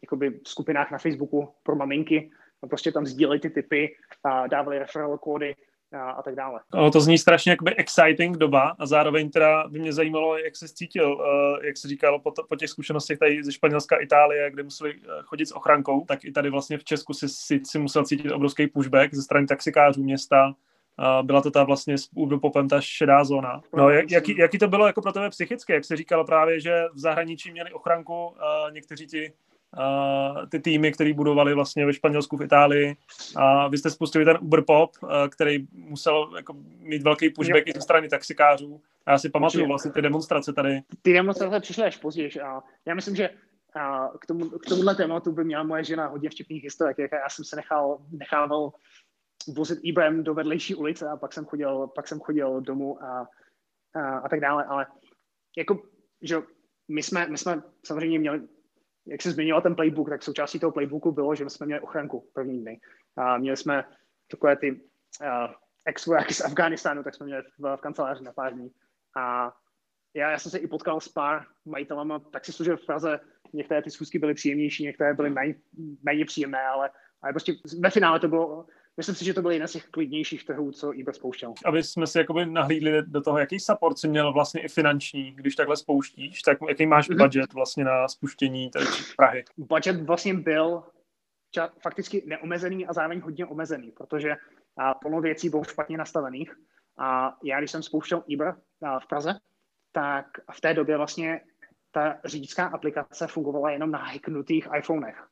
[SPEAKER 2] jakoby skupinách na Facebooku pro maminky. A prostě tam sdíleli ty typy, a dávali referral kódy a, a tak dále.
[SPEAKER 1] O, to zní strašně jakoby exciting doba a zároveň teda by mě zajímalo, jak se cítil, uh, jak se říkalo po, to, po těch zkušenostech tady ze Španělska, Itálie, kde museli uh, chodit s ochrankou, tak i tady vlastně v Česku si, si, si musel cítit obrovský pushback ze strany taxikářů města, Uh, byla to ta vlastně s popem ta šedá zóna. No, jak, jaký, jaký, to bylo jako pro tebe psychicky? Jak se říkalo právě, že v zahraničí měli ochranku uh, někteří ti uh, ty týmy, které budovali vlastně ve Španělsku, v Itálii. A vy jste spustili ten Uber Pop, uh, který musel jako, mít velký pushback jo. i ze strany taxikářů. A já si pamatuju vlastně ty demonstrace tady.
[SPEAKER 2] Ty demonstrace přišly až později. A já myslím, že a k, tomu, k tomuhle tématu by měla moje žena hodně vtipných historek, jak já jsem se nechal, nechával vozit IBM do vedlejší ulice a pak jsem chodil, pak jsem chodil domů a, a, a tak dále, ale jako, že my jsme, my jsme samozřejmě měli, jak se zmiňoval ten playbook, tak součástí toho playbooku bylo, že jsme měli ochranku první dny. A měli jsme takové ty uh, ex z Afganistánu, tak jsme měli v, v kanceláři na pár dní. A já, já jsem se i potkal s pár majitelama taxislužeb v Praze. Některé ty schůzky byly příjemnější, některé byly méně, méně příjemné, ale, ale prostě ve finále to bylo myslím si, že to byl jeden z těch klidnějších trhů, co eBay spouštěl.
[SPEAKER 1] Aby jsme si jakoby nahlídli do toho, jaký support si měl vlastně i finanční, když takhle spouštíš, tak jaký máš mm-hmm. budget vlastně na spuštění tady Prahy?
[SPEAKER 2] Budget vlastně byl ča- fakticky neomezený a zároveň hodně omezený, protože a, plno věcí bylo špatně nastavených. A já, když jsem spouštěl a, v Praze, tak v té době vlastně ta řidičská aplikace fungovala jenom na hacknutých iPhonech.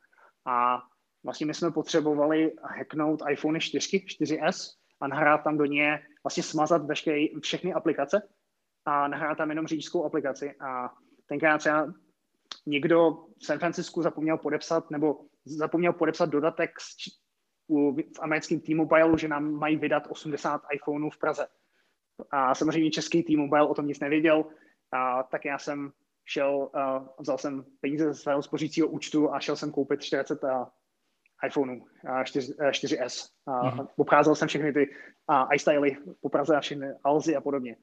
[SPEAKER 2] A vlastně my jsme potřebovali hacknout iPhone 4, 4S a nahrát tam do ně, vlastně smazat veškeré, všechny aplikace a nahrát tam jenom řidičskou aplikaci. A tenkrát třeba někdo v San Francisku zapomněl podepsat, nebo zapomněl podepsat dodatek v americkém T-Mobile, že nám mají vydat 80 iPhoneů v Praze. A samozřejmě český T-Mobile o tom nic nevěděl, a tak já jsem šel, uh, vzal jsem peníze ze svého spořícího účtu a šel jsem koupit 40 uh, iPhoneu 4, 4S. A mm-hmm. Obcházel jsem všechny ty uh, iStyly po Praze a všechny Alzy a podobně.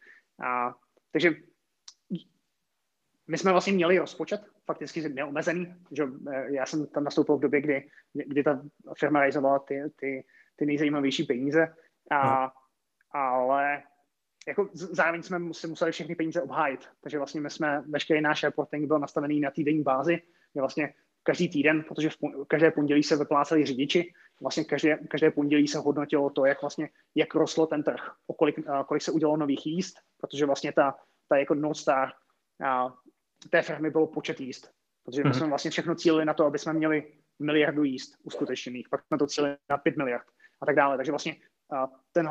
[SPEAKER 2] A, takže my jsme vlastně měli rozpočet, fakticky neomezený, že e, já jsem tam nastoupil v době, kdy, kdy ta firma realizovala ty, ty, ty nejzajímavější peníze, a, no. ale jako zároveň jsme si museli všechny peníze obhájit, takže vlastně my jsme, veškerý náš reporting byl nastavený na týdenní bázi, kde vlastně každý týden, protože v každé pondělí se vypláceli řidiči, vlastně každé, každé pondělí se hodnotilo to, jak vlastně, jak rostlo ten trh, o kolik, kolik se udělalo nových jíst, protože vlastně ta, ta jako North Star a, té firmy bylo počet jíst, protože my mm-hmm. jsme vlastně všechno cílili na to, aby jsme měli miliardu jíst uskutečněných, pak jsme to cílili na 5 miliard a tak dále, takže vlastně a, ten,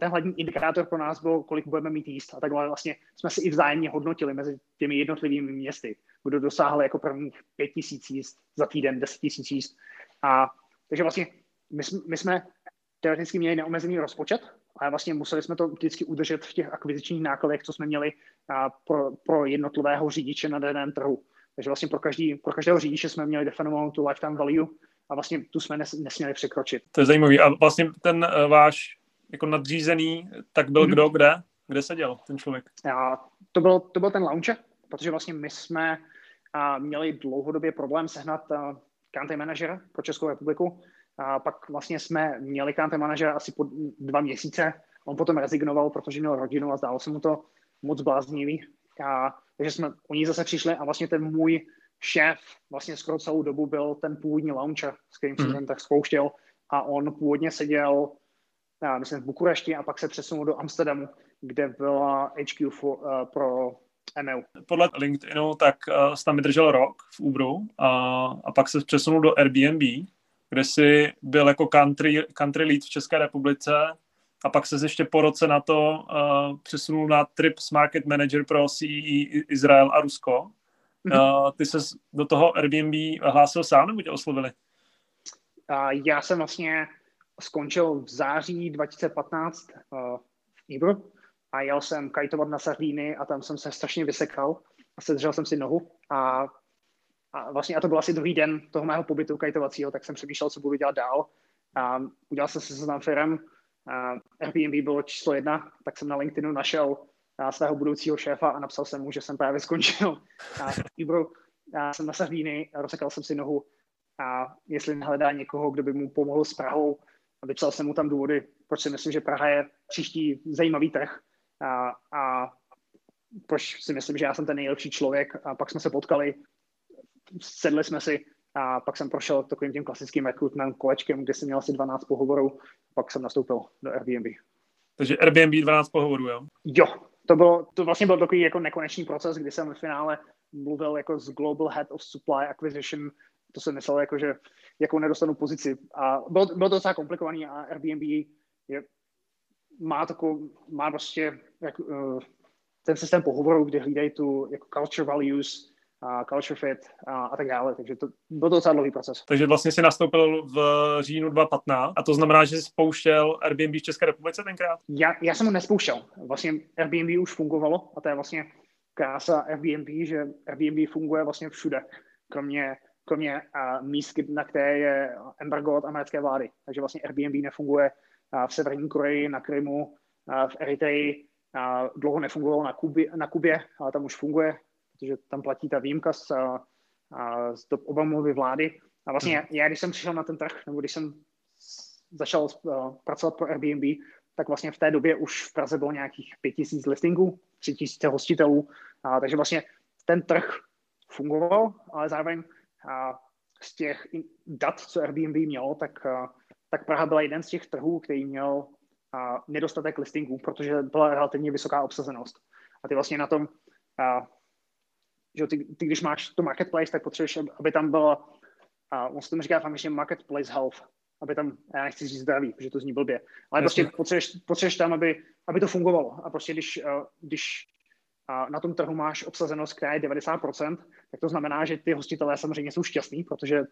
[SPEAKER 2] ten hlavní indikátor pro nás byl, kolik budeme mít jíst a takhle vlastně jsme si i vzájemně hodnotili mezi těmi jednotlivými městy kdo dosáhl jako prvních pět tisíc jíst za týden, deset tisíc jíst. A, takže vlastně my, my jsme teoreticky měli neomezený rozpočet, ale vlastně museli jsme to vždycky udržet v těch akvizičních nákladech, co jsme měli a, pro, pro jednotlivého řidiče na daném trhu. Takže vlastně pro, každý, pro každého řidiče jsme měli definovanou tu lifetime value a vlastně tu jsme nes, nesměli překročit.
[SPEAKER 1] To je zajímavý. A vlastně ten uh, váš jako nadřízený, tak byl mm-hmm. kdo, kde? Kde seděl ten člověk?
[SPEAKER 2] A to, byl, to byl ten launcher, protože vlastně my jsme a měli dlouhodobě problém sehnat uh, country manažera pro Českou republiku. A pak vlastně jsme měli country manažera asi po dva měsíce. On potom rezignoval, protože měl rodinu a zdálo se mu to moc bláznivý. A, takže jsme oni zase přišli a vlastně ten můj šéf vlastně skoro celou dobu byl ten původní launcher, s kterým jsem mm. ten tak spouštěl a on původně seděl já myslím v Bukurešti a pak se přesunul do Amsterdamu, kde byla HQ for, uh, pro ML.
[SPEAKER 1] Podle LinkedInu tak uh, tam vydržel rok v Uberu a, a pak se přesunul do Airbnb, kde jsi byl jako country, country lead v České republice a pak se ještě po roce na to uh, přesunul na Trips Market Manager pro CE Izrael a Rusko. Mm-hmm. Uh, ty se do toho Airbnb hlásil sám nebo tě oslovili?
[SPEAKER 2] Uh, já jsem vlastně skončil v září 2015 uh, v Uberu a jel jsem kajtovat na Sardíny a tam jsem se strašně vysekal a sedřel jsem si nohu a, a vlastně a to byl asi druhý den toho mého pobytu kajtovacího, tak jsem přemýšlel, co budu dělat dál. A udělal jsem se seznam firm, a Airbnb bylo číslo jedna, tak jsem na LinkedInu našel svého budoucího šéfa a napsal jsem mu, že jsem právě skončil a Uberu. A jsem na Sardíny, rozsekal jsem si nohu a jestli nehledá někoho, kdo by mu pomohl s Prahou, a vypsal jsem mu tam důvody, proč si myslím, že Praha je příští zajímavý trh a, a proč si myslím, že já jsem ten nejlepší člověk a pak jsme se potkali, sedli jsme si a pak jsem prošel takovým tím klasickým recruitment kolečkem, kde jsem měl asi 12 pohovorů, pak jsem nastoupil do Airbnb.
[SPEAKER 1] Takže Airbnb 12 pohovorů, jo?
[SPEAKER 2] Jo, to, bylo, to vlastně byl takový jako nekonečný proces, kdy jsem v finále mluvil jako z Global Head of Supply Acquisition to jsem myslel, jako, že jakou nedostanu pozici. A bylo, bylo to docela komplikovaný a Airbnb je, má, takovou, má prostě jak, uh, ten systém pohovorů, kde hlídají tu jako culture values, a culture fit a, a tak dále. Takže to byl to docela dlouhý proces.
[SPEAKER 1] Takže vlastně si nastoupil v říjnu 2015 a to znamená, že jsi spouštěl Airbnb v České republice tenkrát?
[SPEAKER 2] Já, já jsem ho nespouštěl. Vlastně Airbnb už fungovalo a to je vlastně krása Airbnb, že Airbnb funguje vlastně všude, kromě, kromě uh, míst, na které je embargo od americké vlády. Takže vlastně Airbnb nefunguje uh, v Severní Koreji, na Krymu, uh, v Eritreji, uh, dlouho nefungovalo na Kubě, na Kubě, ale tam už funguje, protože tam platí ta výjimka z, uh, z Obamovy vlády. A vlastně já, já, když jsem přišel na ten trh, nebo když jsem začal uh, pracovat pro Airbnb, tak vlastně v té době už v Praze bylo nějakých 5000 listingů, 3000 hostitelů, a, takže vlastně ten trh fungoval, ale zároveň z těch dat, co Airbnb mělo, tak, tak Praha byla jeden z těch trhů, který měl nedostatek listingů, protože byla relativně vysoká obsazenost. A ty vlastně na tom, že ty, ty, když máš to marketplace, tak potřebuješ, aby tam bylo, a on se tomu říká v angličtině marketplace health, aby tam, já nechci říct zdraví, protože to zní blbě, ale prostě potřebuješ, potřebuješ tam, aby, aby to fungovalo. A prostě když, když na tom trhu máš obsazenost, která je 90%, tak to znamená, že ty hostitelé samozřejmě jsou šťastní, protože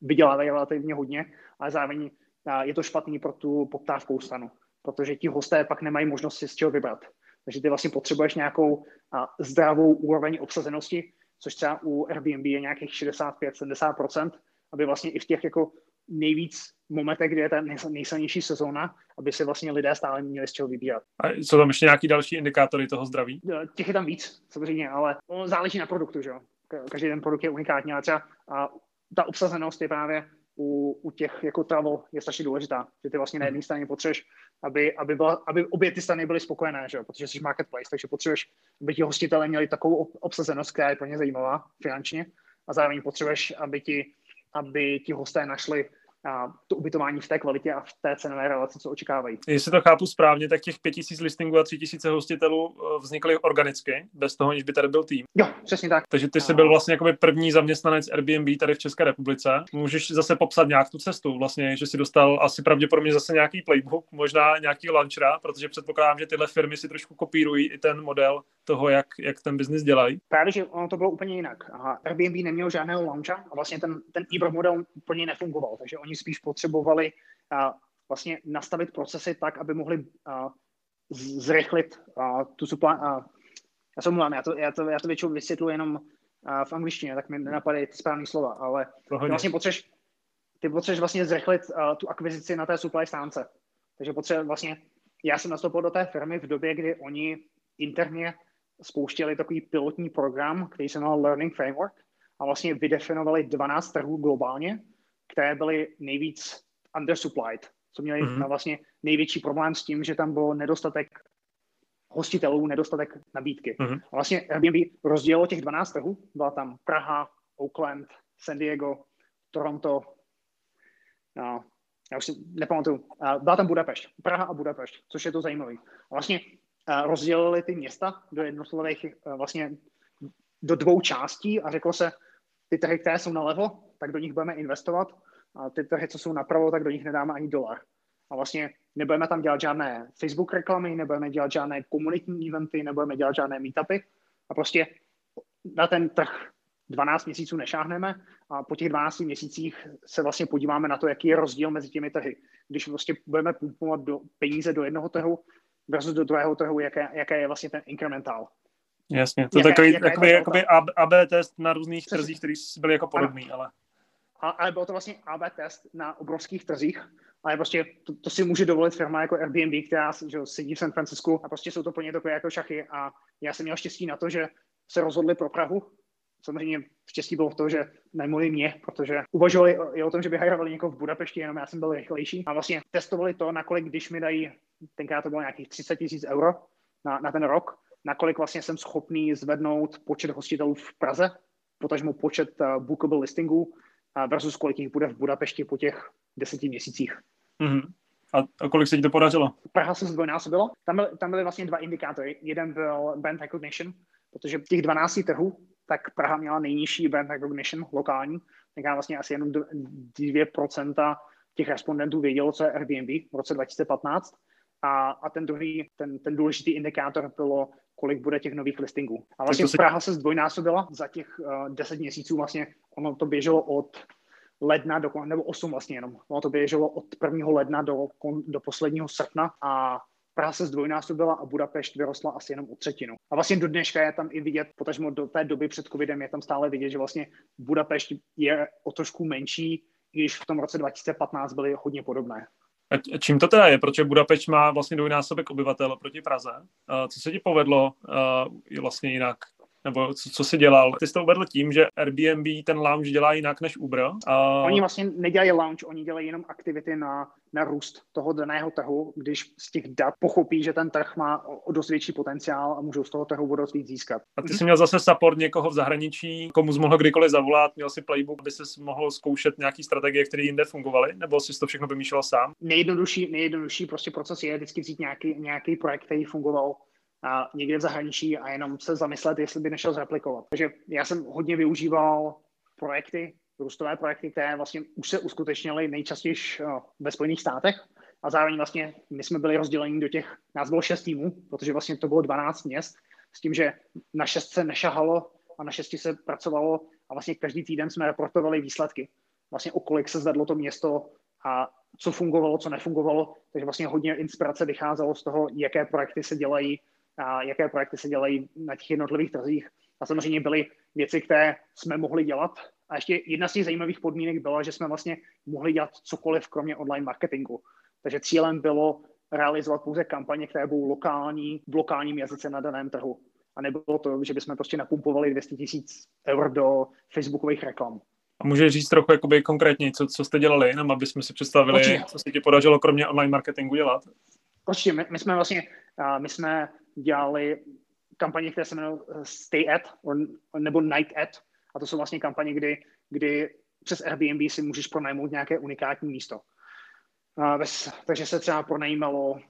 [SPEAKER 2] vydělávají relativně hodně, ale zároveň je to špatný pro tu poptávkou stanu, protože ti hosté pak nemají možnost si z čeho vybrat. Takže ty vlastně potřebuješ nějakou zdravou úroveň obsazenosti, což třeba u Airbnb je nějakých 65-70%, aby vlastně i v těch jako nejvíc momentech, kdy je ta nejsilnější sezóna, aby se vlastně lidé stále měli z čeho vybírat.
[SPEAKER 1] A jsou tam ještě nějaký další indikátory toho zdraví?
[SPEAKER 2] Těch je tam víc, samozřejmě, ale záleží na produktu, že jo. Každý ten produkt je unikátní, ale třeba a ta obsazenost je právě u, u těch jako travel je strašně důležitá, že ty vlastně na jedné straně potřebuješ, aby, aby, byla, aby obě ty strany byly spokojené, že protože jsi marketplace, takže potřebuješ, aby ti hostitelé měli takovou obsazenost, která je pro ně zajímavá finančně a zároveň potřebuješ, aby ti aby ti hosté našli a to ubytování v té kvalitě a v té cenové relaci, co očekávají.
[SPEAKER 1] Jestli to chápu správně, tak těch 5000 listingů a 3000 hostitelů eh, vznikly organicky, bez toho, než by tady byl tým.
[SPEAKER 2] Jo, přesně tak.
[SPEAKER 1] Takže ty jsi byl vlastně jako první zaměstnanec Airbnb tady v České republice. Můžeš zase popsat nějak tu cestu, vlastně, že si dostal asi pravděpodobně zase nějaký playbook, možná nějaký launchera, protože předpokládám, že tyhle firmy si trošku kopírují i ten model toho, jak, jak ten biznis dělají.
[SPEAKER 2] Právě, že ono to bylo úplně jinak. Aha, Airbnb neměl žádného launcha a vlastně ten, ten e model úplně nefungoval, takže oni spíš potřebovali uh, vlastně nastavit procesy tak, aby mohli uh, zrychlit uh, tu supply. Uh, já se omluvám, já to, já, to, já to většinou vysvětluji jenom uh, v angličtině, tak mi nenapadají ty správné slova, ale ty vlastně potřebuješ, ty potřebuješ vlastně zrychlit uh, tu akvizici na té supply stánce. Takže potřebuješ vlastně, já jsem nastoupil do té firmy v době, kdy oni interně spouštěli takový pilotní program, který se jmenoval Learning Framework a vlastně vydefinovali 12 trhů globálně, které byly nejvíc undersupplied, co měli mm-hmm. vlastně největší problém s tím, že tam bylo nedostatek hostitelů, nedostatek nabídky. Mm-hmm. A vlastně Airbnb rozdělilo těch 12 trhů. Byla tam Praha, Oakland, San Diego, Toronto, no, já už si nepamatuju, byla tam Budapešť, Praha a Budapešť, což je to zajímavé. A vlastně rozdělili ty města do jednotlivých, vlastně do dvou částí a řeklo se, ty trhy, které jsou nalevo, tak do nich budeme investovat a ty trhy, co jsou napravo, tak do nich nedáme ani dolar. A vlastně nebudeme tam dělat žádné Facebook reklamy, nebudeme dělat žádné komunitní eventy, nebudeme dělat žádné meetupy a prostě na ten trh 12 měsíců nešáhneme a po těch 12 měsících se vlastně podíváme na to, jaký je rozdíl mezi těmi trhy. Když vlastně budeme pumpovat do peníze do jednoho trhu versus do druhého trhu, jaké, jaké je vlastně ten incremental.
[SPEAKER 1] Jasně, to je takový, jaká takový jakoby AB test na různých trzích, který byly jako podobný, ano. ale...
[SPEAKER 2] A, ale bylo to vlastně AB test na obrovských trzích, ale prostě to, to si může dovolit firma jako Airbnb, která že, sedí v San Francisku a prostě jsou to plně takové jako šachy a já jsem měl štěstí na to, že se rozhodli pro Prahu. Samozřejmě štěstí bylo v tom, že najmuli mě, protože uvažovali i o tom, že by hajrovali někoho v Budapešti, jenom já jsem byl rychlejší. A vlastně testovali to, nakolik, když mi dají, tenkrát to bylo nějakých 30 tisíc euro na, na ten rok, nakolik vlastně jsem schopný zvednout počet hostitelů v Praze, potažmo počet uh, bookable listingů uh, versus kolik jich bude v Budapešti po těch deseti měsících.
[SPEAKER 1] Mm-hmm. A, a kolik se ti to podařilo?
[SPEAKER 2] Praha se zdvojnásobilo. Tam, byl, tam byly vlastně dva indikátory. Jeden byl brand recognition, protože těch 12 trhů, tak Praha měla nejnižší brand recognition lokální, tenkrát vlastně asi jenom 2% těch respondentů vědělo, co je Airbnb v roce 2015 a, a ten druhý, ten, ten důležitý indikátor bylo, kolik bude těch nových listingů. A vlastně se... Praha se zdvojnásobila za těch uh, 10 měsíců, vlastně ono to běželo od ledna do, nebo 8 vlastně jenom, ono to běželo od 1. ledna do, do posledního srpna a Praha se zdvojnásobila a Budapešť vyrostla asi jenom o třetinu. A vlastně do dneška je tam i vidět, potažmo do té doby před covidem je tam stále vidět, že vlastně Budapešť je o trošku menší, když v tom roce 2015 byly hodně podobné.
[SPEAKER 1] A čím to teda je? Protože Budapešť má vlastně dvojnásobek obyvatel proti Praze. Co se ti povedlo vlastně jinak nebo co, co jsi dělal. Ty jsi to uvedl tím, že Airbnb ten lounge dělá jinak než Uber.
[SPEAKER 2] A... Oni vlastně nedělají lounge, oni dělají jenom aktivity na, na růst toho daného trhu, když z těch dat pochopí, že ten trh má o dost větší potenciál a můžou z toho trhu o dost víc získat.
[SPEAKER 1] A ty jsi měl zase support někoho v zahraničí, komu jsi mohl kdykoliv zavolat, měl si playbook, aby jsi mohl zkoušet nějaký strategie, které jinde fungovaly, nebo jsi to všechno vymýšlel sám?
[SPEAKER 2] Nejjednodušší, nejjednodušší prostě proces je vždycky vzít nějaký, nějaký projekt, který fungoval a někde v zahraničí a jenom se zamyslet, jestli by nešel zreplikovat. Takže já jsem hodně využíval projekty, růstové projekty, které vlastně už se uskutečnily nejčastěji eh, ve Spojených státech a zároveň vlastně my jsme byli rozděleni do těch, nás bylo šest týmů, protože vlastně to bylo 12 měst, s tím, že na šest se nešahalo a na šesti se pracovalo a vlastně každý týden jsme reportovali výsledky. Vlastně o kolik se zvedlo to město a co fungovalo, co nefungovalo. Takže vlastně hodně inspirace vycházelo z toho, jaké projekty se dělají a jaké projekty se dělají na těch jednotlivých trzích. A samozřejmě byly věci, které jsme mohli dělat. A ještě jedna z těch zajímavých podmínek byla, že jsme vlastně mohli dělat cokoliv, kromě online marketingu. Takže cílem bylo realizovat pouze kampaně, které budou lokální, v lokálním jazyce na daném trhu. A nebylo to, že bychom prostě napumpovali 200 tisíc eur do facebookových reklam.
[SPEAKER 1] A můžeš říct trochu jakoby konkrétně, co, co jste dělali, jenom aby jsme si představili, Určitě. co se ti podařilo kromě online marketingu dělat?
[SPEAKER 2] Určitě, my, my jsme vlastně, my jsme dělali kampaně, které se jmenují eh, Stay at nebo Night at. A to jsou vlastně kampaně, kdy, kdy přes Airbnb si můžeš pronajmout nějaké unikátní místo. Uh, bez, takže se třeba pronajímalo uh,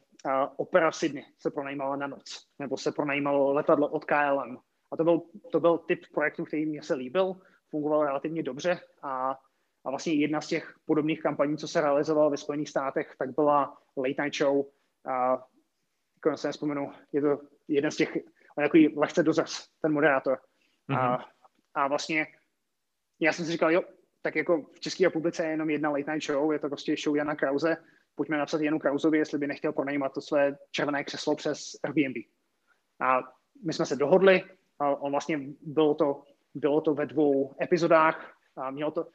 [SPEAKER 2] opera Sydney, se pronajímalo na noc, nebo se pronajímalo letadlo od KLM. A to byl, to byl typ projektu, který mě se líbil, fungoval relativně dobře a, a vlastně jedna z těch podobných kampaní, co se realizovala ve Spojených státech, tak byla Late Night Show, uh, jako se nespomenu, je to jeden z těch, on takový lehce dozas, ten moderátor. Mm-hmm. A, mhm. a vlastně já jsem si říkal, jo, tak jako v České republice je jenom jedna late night show, je to prostě show Jana Krause, pojďme napsat Janu Krausovi, jestli by nechtěl pronajímat to své červené křeslo přes Airbnb. A my jsme se dohodli, a on vlastně bylo to, bylo to ve dvou epizodách, a mělo to,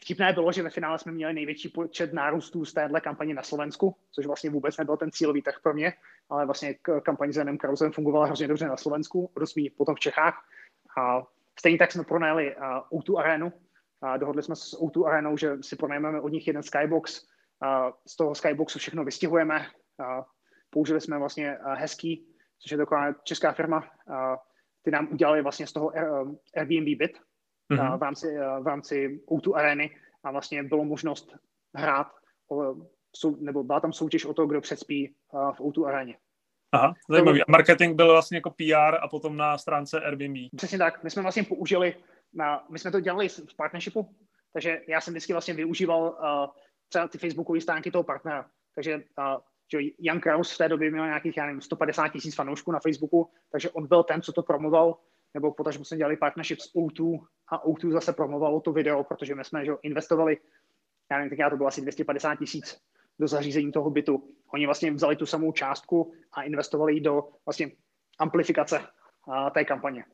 [SPEAKER 2] Vtipné bylo, že ve finále jsme měli největší počet nárůstů z téhle kampaně na Slovensku, což vlastně vůbec nebyl ten cílový trh pro mě, ale vlastně kampaň s Janem Krausem fungovala hrozně dobře na Slovensku, dost potom v Čechách. A stejně tak jsme pronajeli O2 Arenu. A dohodli jsme se s O2 Arenou, že si pronajmeme od nich jeden skybox. A z toho skyboxu všechno vystihujeme. A použili jsme vlastně Hezký, což je taková česká firma. A ty nám udělali vlastně z toho Airbnb byt, mm-hmm. v, rámci, v rámci O2 Areny a vlastně bylo možnost hrát, nebo byla tam soutěž o to, kdo předspí v O2 Areně.
[SPEAKER 1] Aha, zajímavý. A marketing byl vlastně jako PR a potom na stránce Airbnb.
[SPEAKER 2] Přesně tak. My jsme vlastně použili, na, my jsme to dělali v partnershipu, takže já jsem vždycky vlastně využíval uh, třeba ty facebookové stránky toho partnera. Takže uh, že Jan Kraus v té době měl nějakých, já nevím, 150 tisíc fanoušků na Facebooku, takže on byl ten, co to promoval nebo potažmo jsme dělali partnership s O2 a O2 zase promovalo to video, protože my jsme že, investovali, já nevím, já to bylo asi 250 tisíc do zařízení toho bytu. Oni vlastně vzali tu samou částku a investovali ji do vlastně amplifikace a, té kampaně.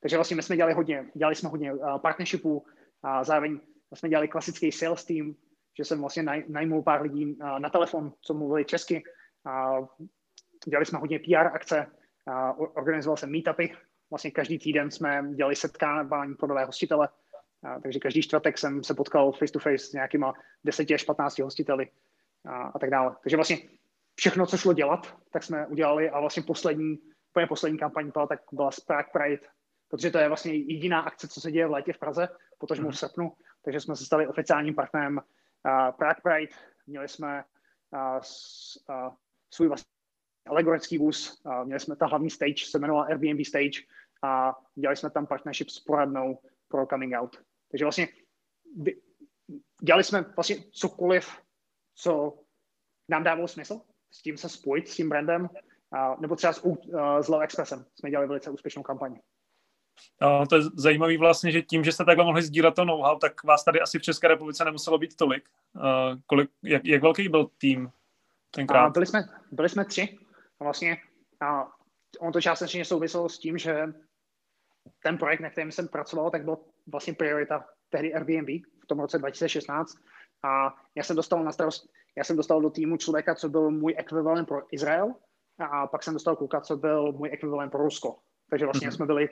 [SPEAKER 2] Takže vlastně my jsme dělali hodně, dělali jsme hodně a, partnershipů a zároveň jsme dělali klasický sales team, že jsem vlastně naj, najmul pár lidí a, na telefon, co mluvili česky. A, dělali jsme hodně PR akce, a, organizoval jsem meetupy vlastně každý týden jsme dělali setkávání pro nové hostitele, a, takže každý čtvrtek jsem se potkal face to face s nějakýma 10 až 15 hostiteli a, a tak dále. Takže vlastně všechno, co šlo dělat, tak jsme udělali a vlastně poslední, úplně poslední kampaň byla, tak byla z Prague Pride, protože to je vlastně jediná akce, co se děje v létě v Praze, protože mm. v srpnu, takže jsme se stali oficiálním partnerem uh, Prague Pride, měli jsme uh, s, uh, svůj vlastní alegorický vůz, uh, měli jsme ta hlavní stage, se jmenovala Airbnb stage a dělali jsme tam partnership s poradnou pro coming out. Takže vlastně dělali jsme vlastně cokoliv, co nám dávalo smysl, s tím se spojit, s tím brandem, a, nebo třeba s, uh, s Love Expressem jsme dělali velice úspěšnou kampaň.
[SPEAKER 1] No, to je zajímavé vlastně, že tím, že jste takhle mohli sdílet to know-how, tak vás tady asi v České republice nemuselo být tolik. Uh, kolik, jak, jak velký byl tým tenkrát? A
[SPEAKER 2] byli, jsme, byli jsme tři. A vlastně a on to částečně souviselo s tím, že ten projekt, na kterém jsem pracoval, tak byl vlastně priorita tehdy Airbnb v tom roce 2016. A já jsem dostal na starost, já jsem dostal do týmu člověka, co byl můj ekvivalent pro Izrael, a pak jsem dostal kluka, co byl můj ekvivalent pro Rusko. Takže vlastně mm-hmm. jsme byli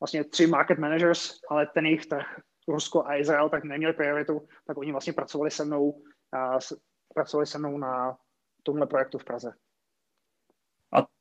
[SPEAKER 2] vlastně tři market managers, ale ten jejich trh, Rusko a Izrael, tak neměli prioritu, tak oni vlastně pracovali se mnou, a, pracovali se mnou na tomhle projektu v Praze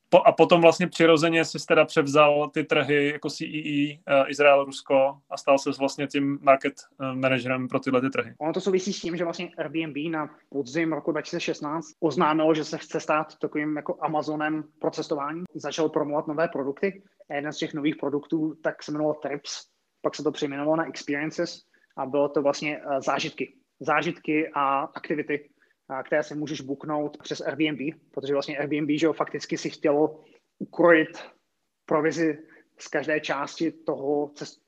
[SPEAKER 1] po, a potom vlastně přirozeně jsi teda převzal ty trhy jako CEE, uh, e, Izrael, Rusko a stal se vlastně tím market uh, managerem pro tyhle ty trhy.
[SPEAKER 2] Ono to souvisí s tím, že vlastně Airbnb na podzim roku 2016 oznámilo, že se chce stát takovým jako Amazonem pro cestování. Začal promovat nové produkty a jeden z těch nových produktů tak se jmenoval Trips, pak se to přejmenovalo na Experiences a bylo to vlastně uh, zážitky. Zážitky a aktivity, které si můžeš booknout přes Airbnb, protože vlastně Airbnb, že jo, fakticky si chtělo ukrojit provizi z každé části toho, cest...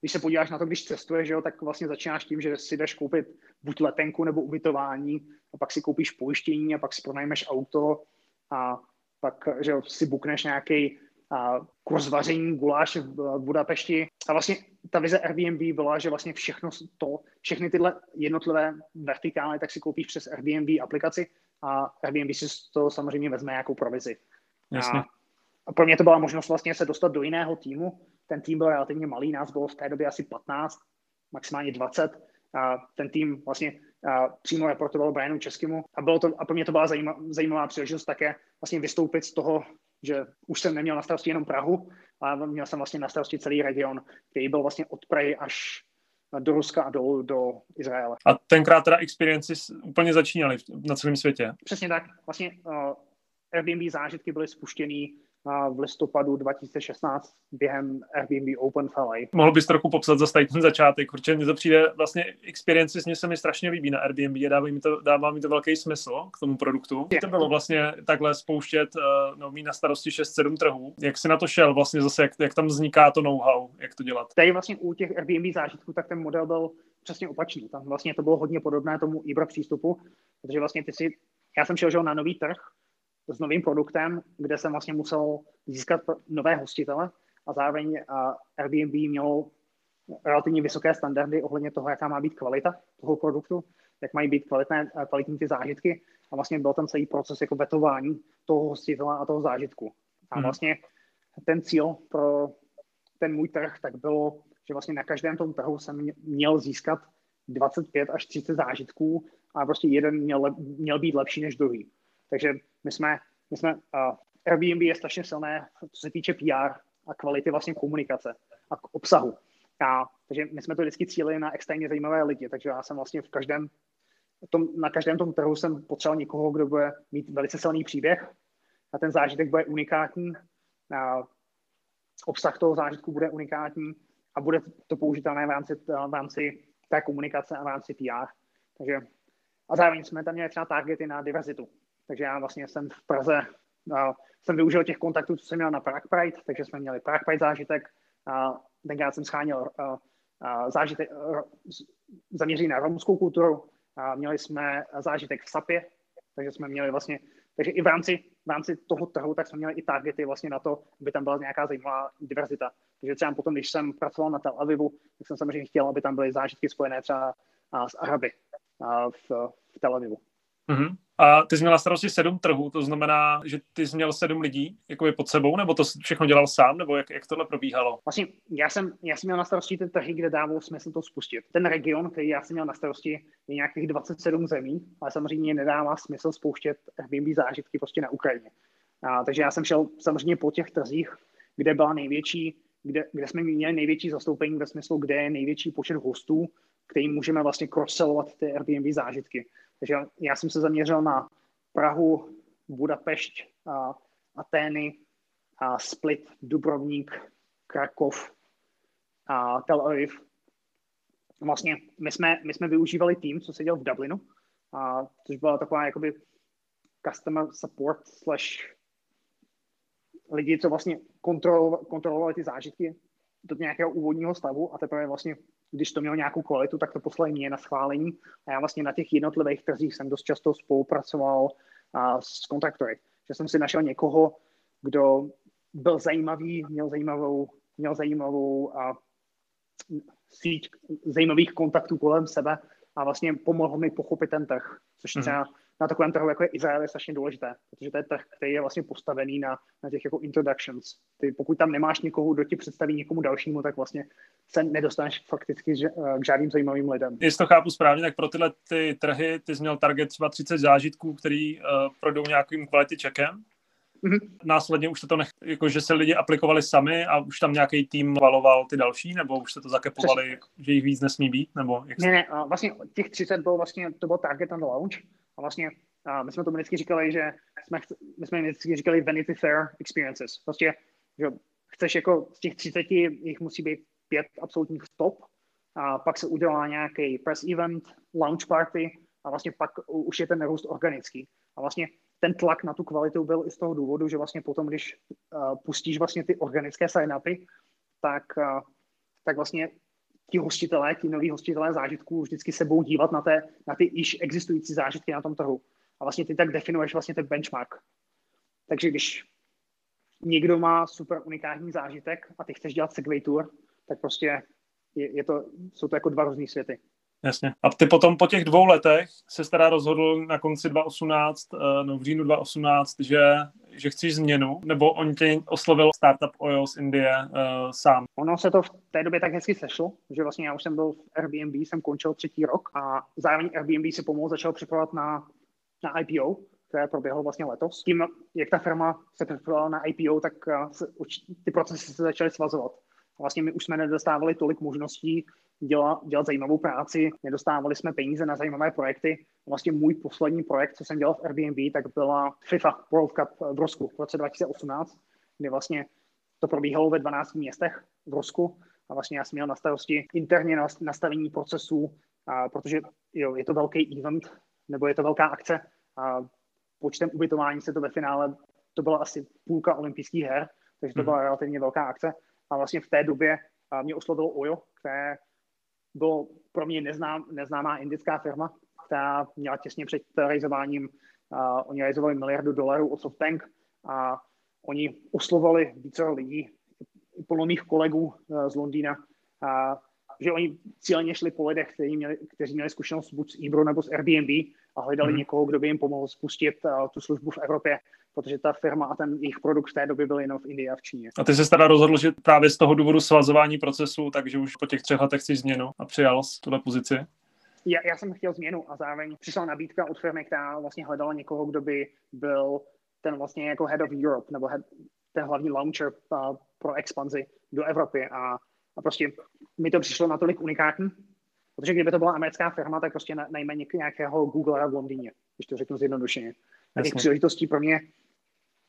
[SPEAKER 2] když se podíváš na to, když cestuješ, že jo, tak vlastně začínáš tím, že si jdeš koupit buď letenku nebo ubytování a pak si koupíš pojištění a pak si pronajmeš auto a pak že jo, si bukneš nějaký a kurz vaření, guláš v Budapešti. A vlastně ta vize Airbnb byla, že vlastně všechno to, všechny tyhle jednotlivé vertikály, tak si koupíš přes Airbnb aplikaci a Airbnb si to samozřejmě vezme jako provizi.
[SPEAKER 1] Jasně.
[SPEAKER 2] A pro mě to byla možnost vlastně se dostat do jiného týmu. Ten tým byl relativně malý, nás bylo v té době asi 15, maximálně 20. A ten tým vlastně a přímo reportoval Brianu Českému a, bylo to, a pro mě to byla zajímavá, zajímavá příležitost také vlastně vystoupit z toho že už jsem neměl na starosti jenom Prahu, ale měl jsem vlastně na starosti celý region, který byl vlastně od Prahy až do Ruska a do, do Izraele.
[SPEAKER 1] A tenkrát teda experiences úplně začínaly na celém světě.
[SPEAKER 2] Přesně tak. Vlastně uh, Airbnb zážitky byly spuštěný v listopadu 2016 během Airbnb Open v LA.
[SPEAKER 1] Mohl bys trochu popsat zase ten začátek, protože mně to přijde vlastně experiences, mně se mi strašně líbí na Airbnb a dává mi to, dává mi to velký smysl k tomu produktu. Je. To bylo vlastně takhle spouštět, uh, no mít na starosti 6-7 trhů. Jak jsi na to šel vlastně zase, jak, jak tam vzniká to know-how, jak to dělat?
[SPEAKER 2] Tady vlastně u těch Airbnb zážitků, tak ten model byl přesně opačný. Tam vlastně to bylo hodně podobné tomu Ibra přístupu, protože vlastně ty si, já jsem šel na nový trh, s novým produktem, kde jsem vlastně musel získat nové hostitele a zároveň Airbnb mělo relativně vysoké standardy ohledně toho, jaká má být kvalita toho produktu, jak mají být kvalitné, kvalitní ty zážitky a vlastně byl ten celý proces jako vetování toho hostitele a toho zážitku. A hmm. vlastně ten cíl pro ten můj trh tak bylo, že vlastně na každém tom trhu jsem měl získat 25 až 30 zážitků a prostě jeden měl, měl být lepší než druhý. Takže my jsme, my jsme uh, Airbnb je strašně silné, co se týče PR a kvality vlastně komunikace a k obsahu. A, takže my jsme to vždycky cílili na extrémně zajímavé lidi, takže já jsem vlastně v každém tom, na každém tom trhu jsem potřeboval někoho, kdo bude mít velice silný příběh a ten zážitek bude unikátní, a obsah toho zážitku bude unikátní a bude to použitelné v rámci, v rámci té komunikace a v rámci PR. Takže, a zároveň jsme tam měli třeba targety na diverzitu. Takže já vlastně jsem v Praze, uh, jsem využil těch kontaktů, co jsem měl na Prague Pride, takže jsme měli Prague Pride zážitek. Uh, tenkrát jsem scháněl zážitek zaměřený na romskou kulturu. Uh, měli jsme zážitek v SAPě, takže jsme měli vlastně, takže i v rámci, v rámci toho trhu, tak jsme měli i targety vlastně na to, aby tam byla nějaká zajímavá diverzita. Takže třeba potom, když jsem pracoval na Tel Avivu, tak jsem samozřejmě chtěl, aby tam byly zážitky spojené třeba s Araby v, v Tel Avivu.
[SPEAKER 1] Mm-hmm. A ty jsi měl na starosti sedm trhů, to znamená, že ty jsi měl sedm lidí jakoby pod sebou, nebo to všechno dělal sám, nebo jak, jak tohle probíhalo?
[SPEAKER 2] Vlastně já jsem, já jsem měl na starosti ty trhy, kde dávalo smysl to spustit. Ten region, který já jsem měl na starosti, je nějakých 27 zemí, ale samozřejmě nedává smysl spouštět Airbnb zážitky prostě na Ukrajině. A, takže já jsem šel samozřejmě po těch trzích, kde byla největší, kde, kde jsme měli největší zastoupení ve smyslu, kde je největší počet hostů, kterým můžeme vlastně cross ty Airbnb zážitky. Takže já jsem se zaměřil na Prahu, Budapešť, a Atény, a Split, Dubrovník, Krakov, a Tel Aviv. vlastně my jsme, my jsme využívali tým, co seděl v Dublinu, a, což byla taková jakoby customer support slash lidi, co vlastně kontrolovali, kontrolovali ty zážitky do nějakého úvodního stavu a teprve vlastně, když to mělo nějakou kvalitu, tak to poslali mě na schválení a já vlastně na těch jednotlivých trzích jsem dost často spolupracoval a, s kontraktory. Že jsem si našel někoho, kdo byl zajímavý, měl zajímavou, měl zajímavou a, síť zajímavých kontaktů kolem sebe a vlastně pomohl mi pochopit ten trh, což mm-hmm. třeba na takovém trhu, jako je Izrael, je strašně důležité, protože to je trh, který je vlastně postavený na, na těch jako introductions. Ty, pokud tam nemáš někoho, kdo ti představí někomu dalšímu, tak vlastně se nedostaneš fakticky k žádným zajímavým lidem.
[SPEAKER 1] Jestli to chápu správně, tak pro tyhle ty trhy ty jsi měl target třeba 30 zážitků, který uh, projdou nějakým quality checkem Mm-hmm. Následně už to nech, jako, že se lidi aplikovali sami a už tam nějaký tým valoval ty další, nebo už se to zakepovali, Přesně. že jich víc nesmí být? Nebo jak
[SPEAKER 2] ne, ne, vlastně těch 30 bylo vlastně, to byl target on the launch a vlastně a my jsme to vždycky říkali, že jsme, my jsme vždycky říkali Vanity Fair experiences. Prostě, že chceš jako z těch 30 jich musí být pět absolutních top a pak se udělá nějaký press event, launch party a vlastně pak už je ten růst organický. A vlastně ten tlak na tu kvalitu byl i z toho důvodu, že vlastně potom, když uh, pustíš vlastně ty organické sign-upy, tak, uh, tak vlastně ti hostitelé, ti noví hostitelé zážitků vždycky se budou dívat na, té, na ty již existující zážitky na tom trhu. A vlastně ty tak definuješ vlastně ten benchmark. Takže když někdo má super unikátní zážitek a ty chceš dělat segway tour, tak prostě je, je to, jsou to jako dva různé světy.
[SPEAKER 1] Jasně. A ty potom po těch dvou letech se teda rozhodl na konci 2018, eh, no v říjnu 2018, že, že chceš změnu, nebo on tě oslovil startup Oil z Indie uh, sám?
[SPEAKER 2] Ono se to v té době tak hezky sešlo, že vlastně já už jsem byl v Airbnb, jsem končil třetí rok a zároveň Airbnb se pomalu začal připravovat na, na IPO, které proběhlo vlastně letos. Tím, jak ta firma se připravovala na IPO, tak eh, se, ty procesy se začaly svazovat. Vlastně my už jsme nedostávali tolik možností dělat, dělat zajímavou práci, nedostávali jsme peníze na zajímavé projekty. Vlastně můj poslední projekt, co jsem dělal v Airbnb, tak byla FIFA World Cup v Rusku v roce 2018, kdy vlastně to probíhalo ve 12 městech v Rusku a vlastně já jsem měl na starosti interně nastavení procesů, a protože jo, je to velký event, nebo je to velká akce a počtem ubytování se to ve finále, to byla asi půlka olympijských her, takže to mhm. byla relativně velká akce. A vlastně v té době mě oslovilo OJO, které bylo pro mě neznám, neznámá indická firma, která měla těsně před realizováním, uh, oni realizovali miliardu dolarů od SoftBank a oni oslovali více lidí, plno mých kolegů uh, z Londýna, uh, že oni cíleně šli po lidech, kteří měli, kteří měli zkušenost buď z Ebro nebo z Airbnb a hledali mm. někoho, kdo by jim pomohl spustit uh, tu službu v Evropě, protože ta firma a ten jejich produkt v té době byl jenom v Indii a v Číně.
[SPEAKER 1] A ty jsi teda rozhodl, že právě z toho důvodu svazování procesu, takže už po těch třech letech chceš změnu a přijal z tuhle pozici?
[SPEAKER 2] Já, já jsem chtěl změnu a zároveň přišla nabídka od firmy, která vlastně hledala někoho, kdo by byl ten vlastně jako head of Europe, nebo head, ten hlavní launcher uh, pro expanzi do Evropy a, a prostě mi to přišlo natolik unikátní, protože kdyby to byla americká firma, tak prostě najme nějakého Googlera v Londýně, když to řeknu zjednodušeně. Těch příležitostí pro mě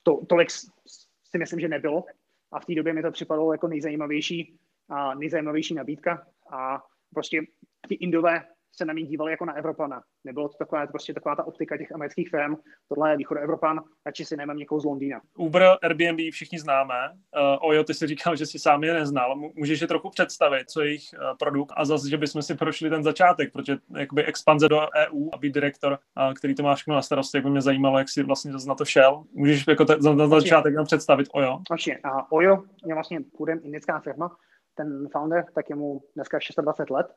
[SPEAKER 2] to, tolik si myslím, že nebylo. A v té době mi to připadalo jako nejzajímavější, a nejzajímavější nabídka. A prostě ti Indové se na mě dívali jako na Evropana. Nebylo to taková, prostě taková ta optika těch amerických firm, tohle je Evropan, radši si nemám někoho z Londýna.
[SPEAKER 1] Uber, Airbnb všichni známe. Uh, Ojo, ty jsi říkal, že si sám je neznal. Můžeš je trochu představit, co je jejich uh, produkt a zase, že bychom si prošli ten začátek, protože jakoby expanze do EU a být direktor, uh, který to máš na starosti, jak by mě zajímalo, jak jsi vlastně na to šel. Můžeš jako te, za, za začátek nám představit Ojo?
[SPEAKER 2] Určitě. Uh, Ojo je vlastně původem indická firma. Ten founder, tak je mu dneska 26 let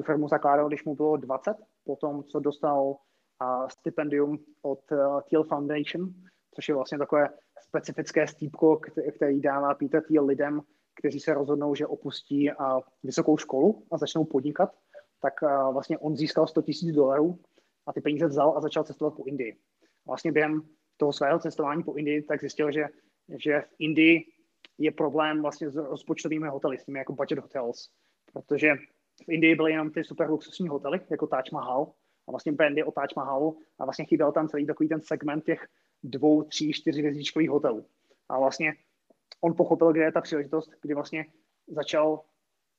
[SPEAKER 2] tu firmu zakládal, když mu bylo 20, potom co dostal uh, stipendium od uh, Thiel Foundation, což je vlastně takové specifické stýpko, který dává Peter Thiel lidem, kteří se rozhodnou, že opustí uh, vysokou školu a začnou podnikat, tak uh, vlastně on získal 100 000 dolarů a ty peníze vzal a začal cestovat po Indii. Vlastně během toho svého cestování po Indii tak zjistil, že, že v Indii je problém vlastně s rozpočtovými hotely, s těmi jako budget hotels, protože v Indii byly jenom ty super luxusní hotely, jako Taj Mahal, a vlastně brandy o Taj Mahalu a vlastně chyběl tam celý takový ten segment těch dvou, tří, čtyři hvězdičkových hotelů. A vlastně on pochopil, kde je ta příležitost, kdy vlastně začal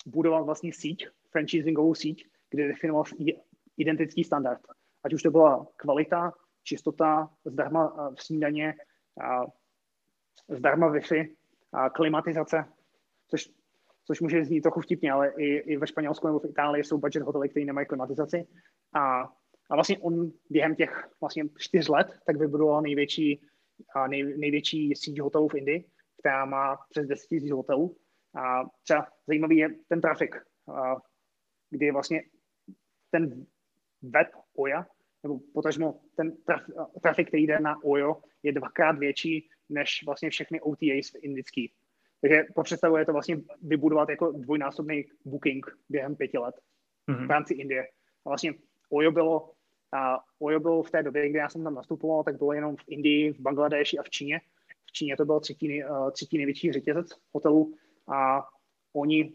[SPEAKER 2] budovat vlastně síť franchisingovou síť, kde definoval identický standard. Ať už to byla kvalita, čistota, zdarma v snídaně, zdarma Wi-Fi, klimatizace, což, což může znít trochu vtipně, ale i, i ve Španělsku nebo v Itálii jsou budget hotely, které nemají klimatizaci. A, a vlastně on během těch vlastně čtyř let tak vybudoval největší, nej, největší síť hotelů v Indii, která má přes 10 000 hotelů. A třeba zajímavý je ten trafik, kdy vlastně ten web Oya, nebo potažmo ten traf, trafik, který jde na Oyo, je dvakrát větší než vlastně všechny OTAs indický. Takže pro představu je to vlastně vybudovat jako dvojnásobný booking během pěti let mm-hmm. v rámci Indie. A vlastně Oyo bylo, a Oyo bylo v té době, kdy já jsem tam nastupoval, tak bylo jenom v Indii, v Bangladeši a v Číně. V Číně to byl třetí, uh, třetí největší řetězec hotelů a oni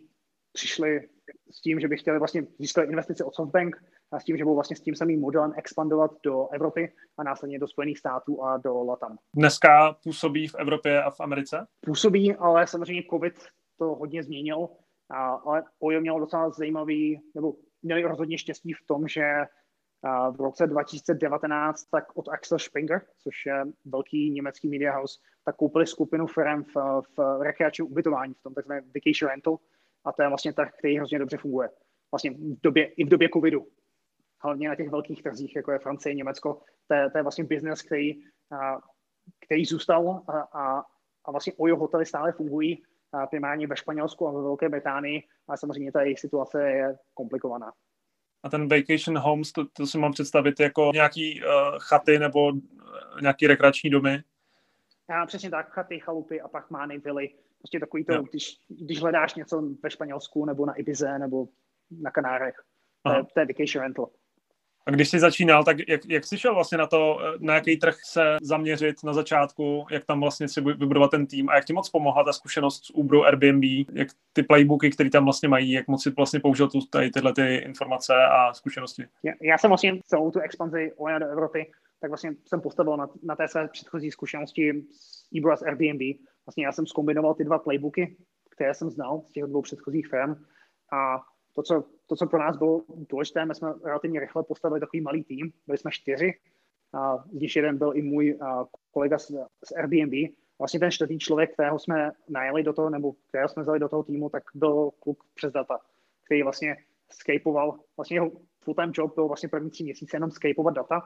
[SPEAKER 2] přišli s tím, že by chtěli vlastně získat investice od SoftBank a s tím, že budou vlastně s tím samým modelem expandovat do Evropy a následně do Spojených států a do Latam.
[SPEAKER 1] Dneska působí v Evropě a v Americe?
[SPEAKER 2] Působí, ale samozřejmě COVID to hodně změnil, a, ale Ojo měl docela zajímavý, nebo měli rozhodně štěstí v tom, že v roce 2019 tak od Axel Springer, což je velký německý media house, tak koupili skupinu firm v, v rekreačním ubytování, v tom takzvaném vacation rental, a to je vlastně tak, který hrozně dobře funguje. Vlastně v době, i v době covidu. Hlavně na těch velkých trzích, jako je Francie, Německo, to je, to je vlastně biznes, který, a, který zůstal a, a, a vlastně ojo hotely stále fungují, a primárně ve Španělsku a ve Velké Británii, ale samozřejmě ta jejich situace je komplikovaná.
[SPEAKER 1] A ten vacation homes, to, to si mám představit jako nějaký uh, chaty nebo nějaký rekreační domy?
[SPEAKER 2] Já, přesně tak, chaty, chalupy, apartmány, vily, Prostě takový to, když, když hledáš něco ve Španělsku nebo na Ibize nebo na Kanárech, to je, to je vacation rental.
[SPEAKER 1] A když jsi začínal, tak jak, jak jsi šel vlastně na to, na jaký trh se zaměřit na začátku, jak tam vlastně si vybudovat ten tým a jak ti moc pomohla ta zkušenost s Uber, Airbnb, jak ty playbooky, které tam vlastně mají, jak moc si vlastně použil tu, tady tyhle ty informace a zkušenosti?
[SPEAKER 2] Já, já jsem vlastně celou tu expanzi do Evropy, tak vlastně jsem postavil na, na té své předchozí zkušenosti s Uber a Airbnb, vlastně já jsem zkombinoval ty dva playbooky, které jsem znal z těch dvou předchozích firm. A to, co, to, co pro nás bylo důležité, my jsme relativně rychle postavili takový malý tým, byli jsme čtyři, a když jeden byl i můj a, kolega z, z Airbnb. Vlastně ten čtvrtý člověk, kterého jsme najeli do toho, nebo kterého jsme vzali do toho týmu, tak byl kluk přes data, který vlastně skypoval, vlastně jeho full-time job byl vlastně první tři měsíce jenom skypovat data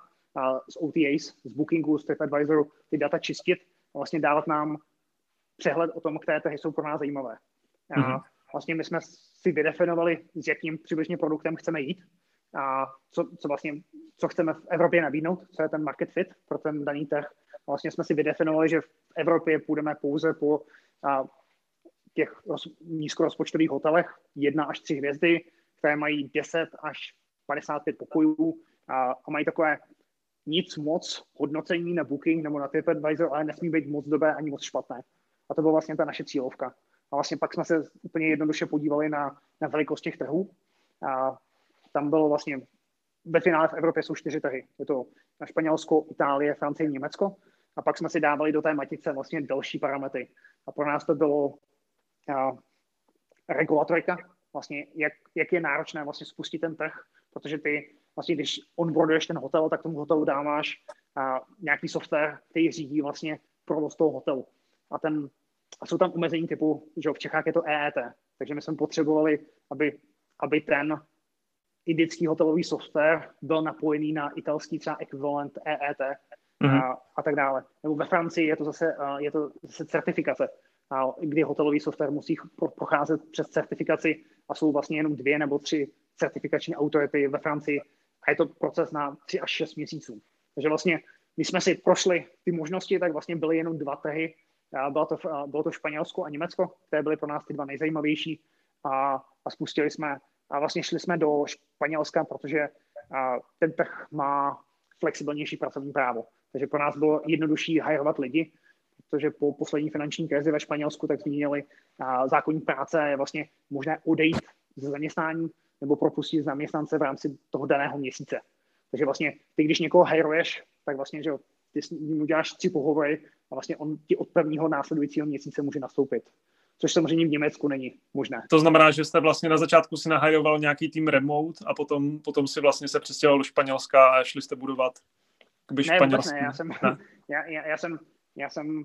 [SPEAKER 2] z OTAs, z Bookingu, z TripAdvisoru, ty data čistit a vlastně dávat nám přehled o tom, které trhy jsou pro nás zajímavé. A mhm. vlastně my jsme si vydefinovali, s jakým přibližně produktem chceme jít a co, co vlastně, co chceme v Evropě nabídnout, co je ten market fit pro ten daný trh. A vlastně jsme si vydefinovali, že v Evropě půjdeme pouze po a, těch roz, nízkorozpočtových hotelech, jedna až tři hvězdy, které mají 10 až 55 pokojů a, a mají takové nic moc hodnocení na Booking nebo na TripAdvisor, ale nesmí být moc dobré ani moc špatné. A to byla vlastně ta naše cílovka. A vlastně pak jsme se úplně jednoduše podívali na, na velikost těch trhů. A tam bylo vlastně ve finále v Evropě jsou čtyři trhy. Je to na Španělsko, Itálie, Francie, Německo. A pak jsme si dávali do té matice vlastně další parametry. A pro nás to bylo a, regulatorika, vlastně jak, jak je náročné vlastně spustit ten trh, protože ty vlastně, když onboarduješ ten hotel, tak tomu hotelu dáváš a, nějaký software, který řídí vlastně provoz toho hotelu. A ten a jsou tam omezení typu, že v Čechách je to EET, takže my jsme potřebovali, aby, aby ten indický hotelový software byl napojený na italský třeba ekvivalent EET mm-hmm. a, a tak dále. Nebo ve Francii je to zase, je to zase certifikace, a kdy hotelový software musí procházet přes certifikaci a jsou vlastně jenom dvě nebo tři certifikační autority ve Francii a je to proces na tři až šest měsíců. Takže vlastně, když jsme si prošli ty možnosti, tak vlastně byly jenom dva trhy, bylo to, bylo to Španělsko a Německo, které byly pro nás ty dva nejzajímavější a, a spustili jsme a vlastně šli jsme do Španělska, protože a, ten trh má flexibilnější pracovní právo. Takže pro nás bylo jednodušší hajrovat lidi, protože po poslední finanční krizi ve Španělsku tak zmínili zákonní práce je vlastně možné odejít ze zaměstnání nebo propustit zaměstnance v rámci toho daného měsíce. Takže vlastně ty, když někoho hajruješ, tak vlastně, že ty s ním uděláš tři pohovory a vlastně on ti od prvního následujícího měsíce může nastoupit. což samozřejmě v Německu není možné.
[SPEAKER 1] To znamená, že jste vlastně na začátku si nahajoval nějaký tým remote a potom, potom si vlastně se přestěhoval do Španělska a šli jste budovat
[SPEAKER 2] ne, španělský. Ne, já jsem, ne? Já, já, já, jsem, já jsem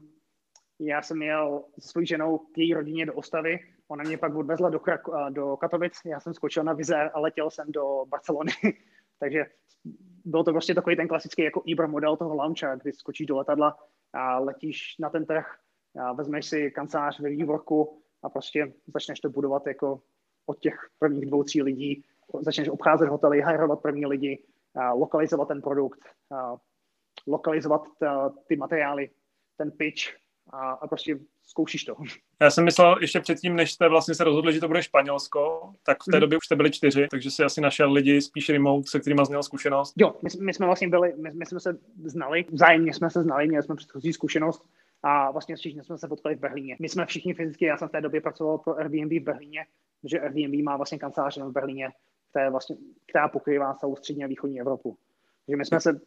[SPEAKER 2] já jsem jel se svojí ženou k její rodině do Ostavy, ona mě pak odvezla do, Krak- do Katovic, já jsem skočil na vize a letěl jsem do Barcelony, takže byl to prostě takový ten klasický jako Ibra model toho launcha, kdy skočíš do letadla a letíš na ten trh, a vezmeš si kancelář ve vývorku a prostě začneš to budovat jako od těch prvních dvou, tří lidí, začneš obcházet hotely, hajrovat první lidi, a lokalizovat ten produkt, a lokalizovat ta, ty materiály, ten pitch a, a prostě zkoušíš to.
[SPEAKER 1] Já jsem myslel ještě předtím, než jste vlastně se rozhodli, že to bude Španělsko, tak v té mm. době už jste byli čtyři, takže si asi našel lidi spíš remote, se kterými měl zkušenost.
[SPEAKER 2] Jo, my, my jsme vlastně byli, my, my jsme se znali, vzájemně jsme se znali, měli jsme předchozí zkušenost a vlastně všichni jsme se potkali v Berlíně. My jsme všichni fyzicky, já jsem v té době pracoval pro Airbnb v Berlíně, protože Airbnb má vlastně kancelář v Berlíně, která, vlastně, která pokrývá celou střední a východní Evropu. Takže my jsme se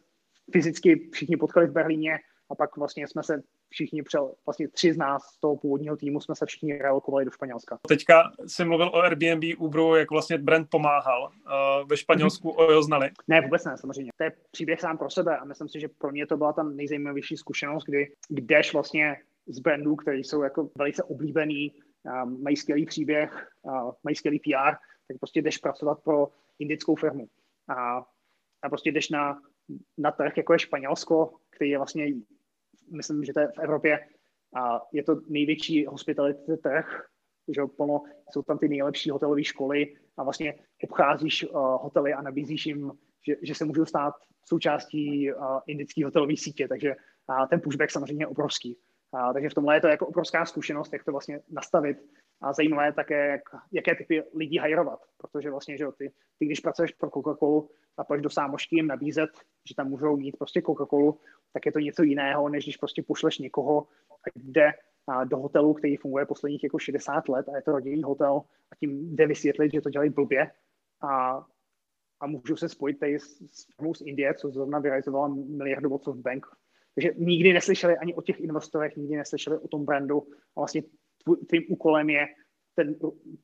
[SPEAKER 2] fyzicky všichni potkali v Berlíně a pak vlastně jsme se všichni, přel, vlastně tři z nás z toho původního týmu jsme se všichni relokovali do Španělska.
[SPEAKER 1] Teďka jsi mluvil o Airbnb, Uberu, jak vlastně brand pomáhal. Uh, ve Španělsku mm-hmm. Ojo znali?
[SPEAKER 2] Ne, vůbec ne, samozřejmě. To je příběh sám pro sebe a myslím si, že pro mě to byla ta nejzajímavější zkušenost, kdy jdeš vlastně z brandů, které jsou jako velice oblíbený, um, mají skvělý příběh, uh, mají skvělý PR, tak prostě jdeš pracovat pro indickou firmu. A, a prostě jdeš na, na trh, jako je Španělsko, který je vlastně myslím, že to je v Evropě a je to největší hospitality trh, že plno, jsou tam ty nejlepší hotelové školy a vlastně obcházíš uh, hotely a nabízíš jim, že, že se můžou stát součástí uh, indické hotelové sítě, takže uh, ten pushback samozřejmě je obrovský. Uh, takže v tomhle je to jako obrovská zkušenost, jak to vlastně nastavit a zajímavé je také, jak, jaké typy lidí hajrovat, protože vlastně, že ty, ty když pracuješ pro Coca-Colu a pojď do sámošky jim nabízet, že tam můžou mít prostě Coca-Colu, tak je to něco jiného, než když prostě pošleš někoho, jde do hotelu, který funguje posledních jako 60 let a je to rodinný hotel a tím jde vysvětlit, že to dělají blbě a, a můžu se spojit tady s, s firmou z Indie, co zrovna vyrealizovala miliardu od SoftBank. Takže nikdy neslyšeli ani o těch investorech, nikdy neslyšeli o tom brandu a vlastně tvým úkolem je ten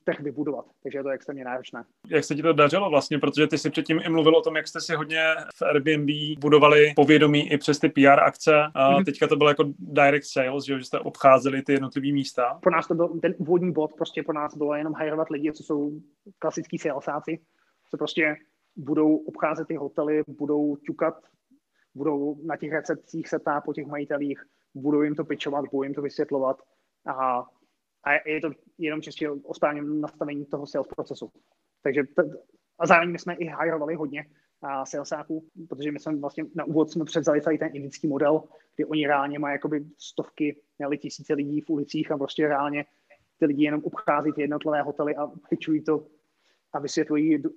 [SPEAKER 2] trh vybudovat. Takže je to extrémně náročné.
[SPEAKER 1] Jak se ti to dařilo vlastně, protože ty si předtím i mluvil o tom, jak jste si hodně v Airbnb budovali povědomí i přes ty PR akce. A mm-hmm. teďka to bylo jako direct sales, že, že jste obcházeli ty jednotlivé místa.
[SPEAKER 2] Pro nás to byl ten úvodní bod, prostě pro nás bylo jenom hajrovat lidi, co jsou klasický salesáci, co prostě budou obcházet ty hotely, budou ťukat, budou na těch recepcích se po těch majitelích, budou jim to pičovat, budou jim to vysvětlovat a a je to jenom čistě o správném nastavení toho sales procesu. Takže t- a zároveň my jsme i hirovali hodně a salesáků, protože my jsme vlastně na úvod jsme převzali celý ten indický model, kdy oni reálně mají jakoby stovky, nebo tisíce lidí v ulicích a prostě reálně ty lidi jenom obchází ty jednotlivé hotely a pitchují to a vysvětlují uh,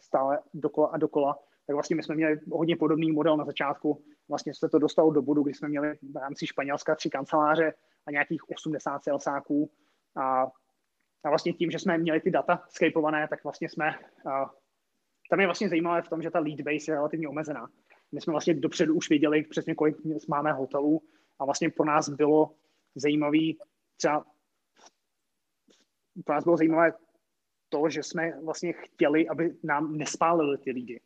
[SPEAKER 2] stále dokola a dokola. Tak vlastně my jsme měli hodně podobný model na začátku. Vlastně se to dostalo do bodu, kdy jsme měli v rámci Španělska tři kanceláře a nějakých 80 salesáků a, a vlastně tím, že jsme měli ty data skapované, tak vlastně jsme, a, tam je vlastně zajímavé v tom, že ta lead base je relativně omezená. My jsme vlastně dopředu už věděli přesně, kolik máme hotelů a vlastně pro nás bylo zajímavý třeba pro nás bylo zajímavé to, že jsme vlastně chtěli, aby nám nespálili ty lidi.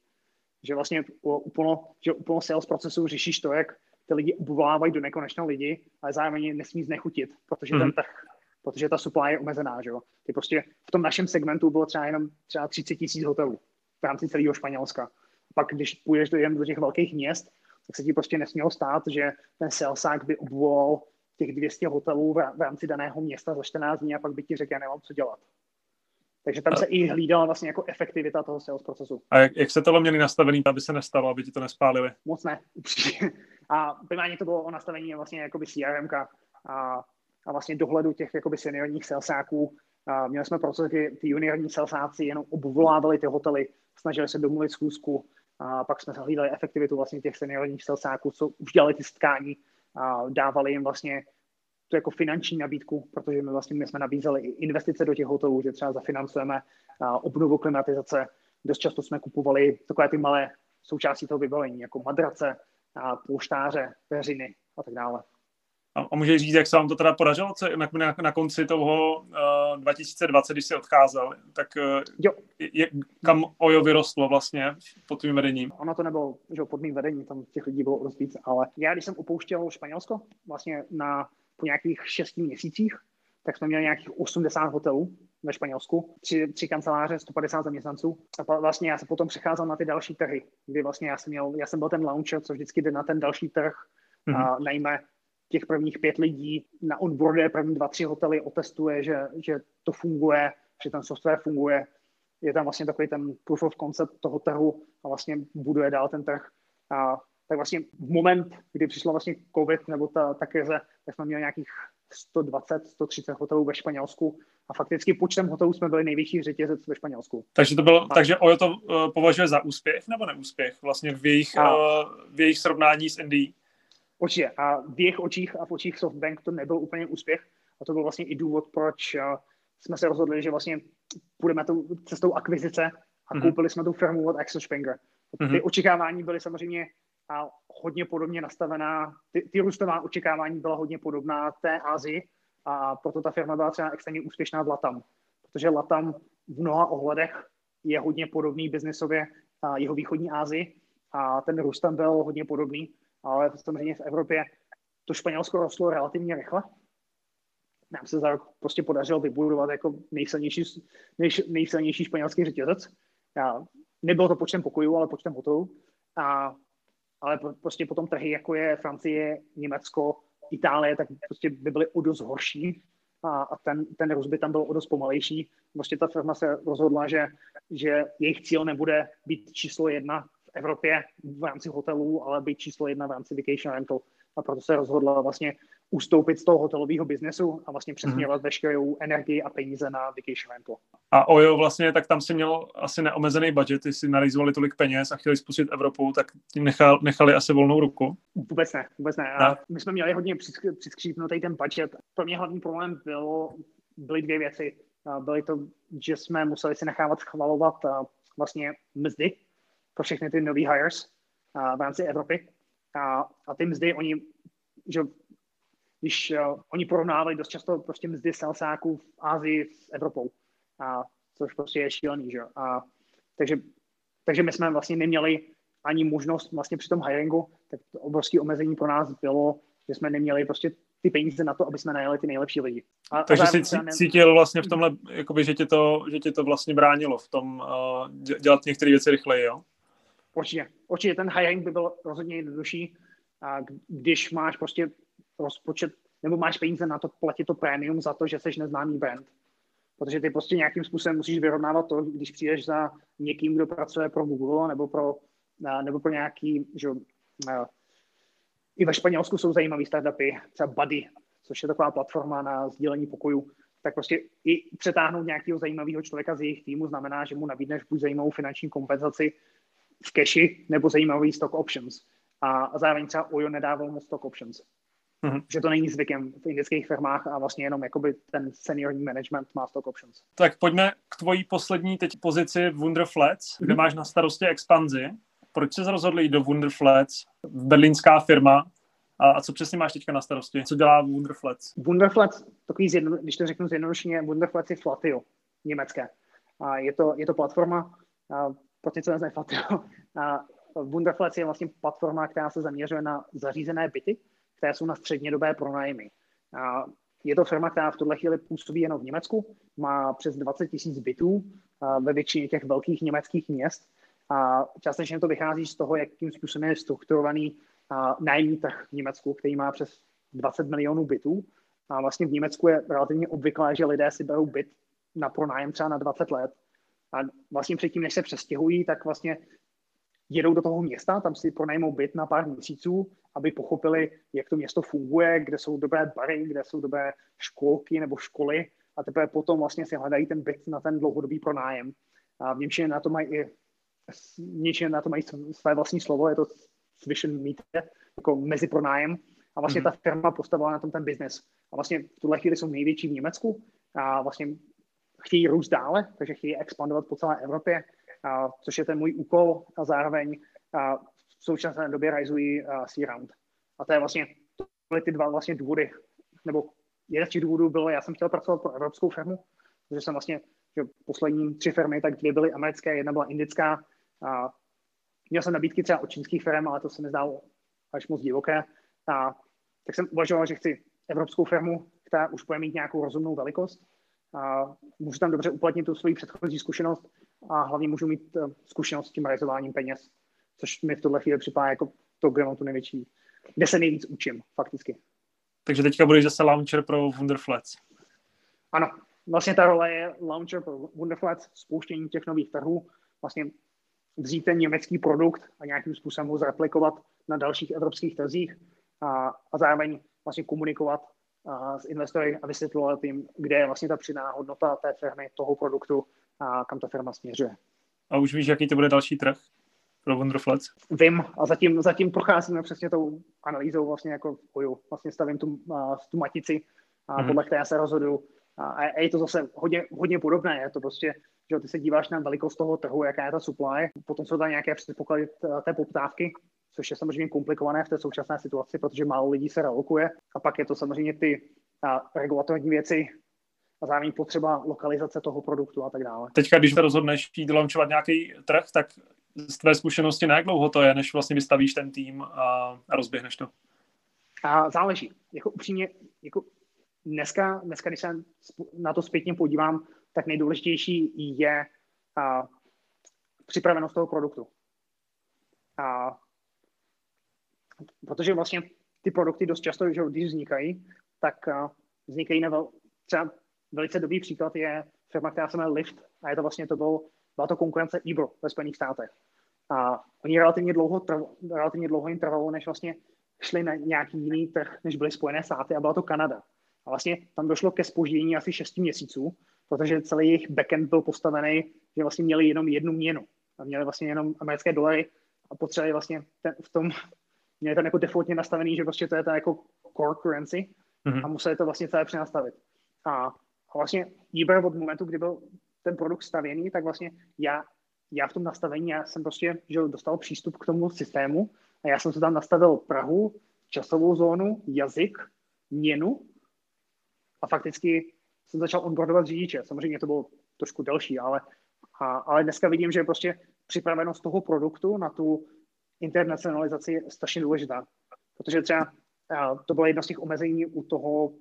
[SPEAKER 2] Že vlastně úplně, že úplně sales procesu řešíš to, jak ty lidi obvolávají do nekonečna lidi, ale zároveň nesmí znechutit, protože mm. ten trh protože ta supply je omezená, že jo. Ty prostě v tom našem segmentu bylo třeba jenom třeba 30 tisíc hotelů v rámci celého Španělska. Pak, když půjdeš do, jen do těch velkých měst, tak se ti prostě nesmělo stát, že ten salesák by obvolal těch 200 hotelů v rámci daného města za 14 dní a pak by ti řekl, já nemám co dělat. Takže tam se i hlídala vlastně jako efektivita toho sales procesu.
[SPEAKER 1] A jak, jak se to měli nastavený, aby se nestalo, aby ti to nespálili?
[SPEAKER 2] Moc ne, A primárně to bylo o nastavení vlastně jakoby CRM a a vlastně dohledu těch jakoby seniorních salesáků. A měli jsme proces, kdy ty juniorní salesáci jenom obvolávali ty hotely, snažili se domluvit schůzku, a pak jsme hlídali efektivitu vlastně těch seniorních salesáků, co už dělali ty stkání a dávali jim vlastně tu jako finanční nabídku, protože my vlastně my jsme nabízeli i investice do těch hotelů, že třeba zafinancujeme obnovu klimatizace. Dost často jsme kupovali takové ty malé součástí toho vybavení, jako madrace, a polštáře, peřiny a tak dále.
[SPEAKER 1] A, a můžeš říct, jak se vám to teda podařilo co, na, na, na konci toho uh, 2020, když jsi odcházel, tak uh, jo. Je, kam Ojo vyrostlo vlastně pod tvým vedením?
[SPEAKER 2] Ono to nebylo že pod mým vedením, tam těch lidí bylo dost víc, ale já když jsem opouštěl Španělsko, vlastně na, po nějakých šesti měsících, tak jsme měli nějakých 80 hotelů ve Španělsku, tři, tři kanceláře, 150 zaměstnanců. A vlastně já se potom přecházel na ty další trhy, kdy vlastně já jsem, měl, já jsem byl ten launcher, co vždycky jde na ten další trh, mm-hmm. a najme těch prvních pět lidí na onboardé první dva, tři hotely, otestuje, že, že to funguje, že ten software funguje. Je tam vlastně takový ten proof of concept toho trhu a vlastně buduje dál ten trh. A tak vlastně v moment, kdy přišla vlastně COVID nebo ta, ta krize, tak jsme měli nějakých 120, 130 hotelů ve Španělsku a fakticky počtem hotelů jsme byli největší řetězec ve Španělsku.
[SPEAKER 1] Takže to bylo, a... takže Ojo to uh, považuje za úspěch nebo neúspěch vlastně v jejich, a... uh, v jejich srovnání s NDI?
[SPEAKER 2] Určitě. A v jejich očích a v očích SoftBank to nebyl úplně úspěch. A to byl vlastně i důvod, proč uh, jsme se rozhodli, že vlastně půjdeme tou cestou akvizice a mm-hmm. koupili jsme tu firmu od Axel Springer. Ty mm-hmm. očekávání byly samozřejmě a hodně podobně nastavená, ty, ty růstová očekávání byla hodně podobná té Azii a proto ta firma byla třeba extrémně úspěšná v Latam, protože Latam v mnoha ohledech je hodně podobný biznesově jeho východní Asii a ten růst tam byl hodně podobný, ale samozřejmě v Evropě to Španělsko rostlo relativně rychle. Nám se za rok prostě podařilo vybudovat jako nejsilnější, nej, nejsilnější španělský řetězec. A nebylo to počtem pokojů, ale počtem hotelů. A ale prostě potom trhy, jako je Francie, Německo, Itálie, tak prostě by byly o dost horší a, a ten, ten růst by tam byl o dost pomalejší. Prostě ta firma se rozhodla, že, že jejich cíl nebude být číslo jedna Evropě v rámci hotelů, ale být číslo jedna v rámci vacation rental. A proto se rozhodla vlastně ustoupit z toho hotelového biznesu a vlastně přesměrovat mm-hmm. veškerou energii a peníze na vacation rental.
[SPEAKER 1] A Ojo vlastně, tak tam si měl asi neomezený budget, si narizovali tolik peněz a chtěli spustit Evropu, tak tím nechal, nechali asi volnou ruku.
[SPEAKER 2] Vůbec ne, vůbec ne. A my jsme měli hodně přiskřípnutý ten budget. Pro mě hlavní problém bylo, byly dvě věci. Byly to, že jsme museli si nechávat schvalovat vlastně mzdy pro všechny ty nový hires v rámci Evropy. A, a ty mzdy, oni, že když uh, oni porovnávali dost často prostě mzdy salsáků v Ázii s Evropou, a, což prostě je šílený, že a, takže, takže my jsme vlastně neměli ani možnost vlastně při tom hiringu, tak to obrovské omezení pro nás bylo, že jsme neměli prostě ty peníze na to, aby jsme najeli ty nejlepší lidi.
[SPEAKER 1] A, Takže a si ne... cítil vlastně v tomhle, jakoby, že, tě to, že tě to vlastně bránilo v tom uh, dělat některé věci rychleji, jo?
[SPEAKER 2] Určitě. Určitě ten hiring by byl rozhodně jednodušší, a když máš prostě rozpočet, nebo máš peníze na to platit to prémium za to, že jsi neznámý brand. Protože ty prostě nějakým způsobem musíš vyrovnávat to, když přijdeš za někým, kdo pracuje pro Google nebo pro, nebo pro nějaký, že, i ve Španělsku jsou zajímavé startupy, třeba Buddy, což je taková platforma na sdílení pokojů, tak prostě i přetáhnout nějakého zajímavého člověka z jejich týmu znamená, že mu nabídneš buď zajímavou finanční kompenzaci v cashi nebo zajímavý stock options. A zároveň třeba Ojo nedával moc stock options. Mm-hmm. Že to není zvykem v indických firmách a vlastně jenom jakoby ten seniorní management má stock options.
[SPEAKER 1] Tak pojďme k tvojí poslední teď pozici Wonderflats, mm-hmm. kde máš na starosti expanzi. Proč se rozhodli jít do Wonderflats, berlínská firma, a, a co přesně máš teďka na starosti? Co dělá Wonderflats?
[SPEAKER 2] Wonderflats, takový zjedno, když to řeknu zjednodušeně, Wonderflats je Flatio, německé. A je to, je to platforma, a pro ty, co neznají Flatio, a Wonderflats je vlastně platforma, která se zaměřuje na zařízené byty, které jsou na střednědobé pronájmy. A je to firma, která v tuhle chvíli působí jenom v Německu, má přes 20 tisíc bytů ve většině těch velkých německých měst a částečně to vychází z toho, jakým způsobem je strukturovaný nájemní trh v Německu, který má přes 20 milionů bytů. A vlastně v Německu je relativně obvyklé, že lidé si berou byt na pronájem třeba na 20 let. A vlastně předtím, než se přestěhují, tak vlastně jedou do toho města, tam si pronajmou byt na pár měsíců, aby pochopili, jak to město funguje, kde jsou dobré bary, kde jsou dobré školky nebo školy a teprve potom vlastně si hledají ten byt na ten dlouhodobý pronájem. A v Němčině na to mají i Němčině na to mají své vlastní slovo, je to Zwischenmiete, jako mezi pronájem. A vlastně mm-hmm. ta firma postavila na tom ten biznes. A vlastně v tuhle chvíli jsou největší v Německu a vlastně chtějí růst dále, takže chtějí expandovat po celé Evropě a, což je ten můj úkol a zároveň a v současné době realizují C-Round. A to je vlastně byly ty dva vlastně důvody, nebo jeden z těch důvodů bylo, já jsem chtěl pracovat pro evropskou firmu, protože jsem vlastně, že poslední tři firmy, tak dvě byly americké, jedna byla indická. A měl jsem nabídky třeba od čínských firm, ale to se mi zdálo až moc divoké. A tak jsem uvažoval, že chci evropskou firmu, která už bude mít nějakou rozumnou velikost. A můžu tam dobře uplatnit tu svoji předchozí zkušenost a hlavně můžu mít uh, zkušenost s tím realizováním peněz, což mi v tuhle chvíli připadá jako to, kde mám tu největší, kde se nejvíc učím fakticky.
[SPEAKER 1] Takže teďka budeš zase launcher pro Wonderflats.
[SPEAKER 2] Ano, vlastně ta role je launcher pro Wonderflats, spouštění těch nových trhů, vlastně vzít ten německý produkt a nějakým způsobem ho zreplikovat na dalších evropských trzích a, a zároveň vlastně komunikovat s investory a vysvětlovat jim, kde je vlastně ta přidaná hodnota té firmy, toho produktu a kam ta firma směřuje.
[SPEAKER 1] A už víš, jaký to bude další trh pro Wonderflats?
[SPEAKER 2] Vím a zatím, zatím procházíme přesně tou analýzou vlastně jako oju. Vlastně stavím tu, tu matici, a mm-hmm. podle které se rozhodu. A, a je to zase hodně, hodně podobné. Je to prostě že ty se díváš na velikost toho trhu, jaká je ta supply, potom jsou tam nějaké předpoklady té poptávky, což je samozřejmě komplikované v té současné situaci, protože málo lidí se relokuje. A pak je to samozřejmě ty a, regulatorní věci, a zároveň potřeba lokalizace toho produktu a tak dále.
[SPEAKER 1] Teďka, když se rozhodneš jít launchovat nějaký trh, tak z tvé zkušenosti, na jak dlouho to je, než vlastně vystavíš ten tým a, a rozběhneš to?
[SPEAKER 2] A záleží. Jako upřímně, jako dneska, dneska, když se na to zpětně podívám, tak nejdůležitější je a, připravenost toho produktu. A, protože vlastně ty produkty dost často, že když vznikají, tak a, vznikají na vel, třeba velice dobrý příklad je firma, která se jmenuje Lyft a je to vlastně to byl, byla to konkurence Ebro ve Spojených státech. A oni relativně dlouho, relativně dlouho jim trvalo, než vlastně šli na nějaký jiný trh, než byly Spojené státy a byla to Kanada. A vlastně tam došlo ke spoždění asi 6 měsíců, protože celý jejich backend byl postavený, že vlastně měli jenom jednu měnu. A měli vlastně jenom americké dolary a potřebovali vlastně ten, v tom, měli tam jako defaultně nastavený, že vlastně to je ta jako core currency mm-hmm. a museli to vlastně celé přenastavit. A, a vlastně Uber od momentu, kdy byl ten produkt stavěný, tak vlastně já, já v tom nastavení, já jsem prostě že dostal přístup k tomu systému a já jsem se tam nastavil Prahu, časovou zónu, jazyk, měnu a fakticky jsem začal onboardovat řidiče. Samozřejmě to bylo trošku delší, ale, a, ale dneska vidím, že prostě připravenost toho produktu na tu internacionalizaci je strašně důležitá. Protože třeba a, to bylo jedno z těch omezení u toho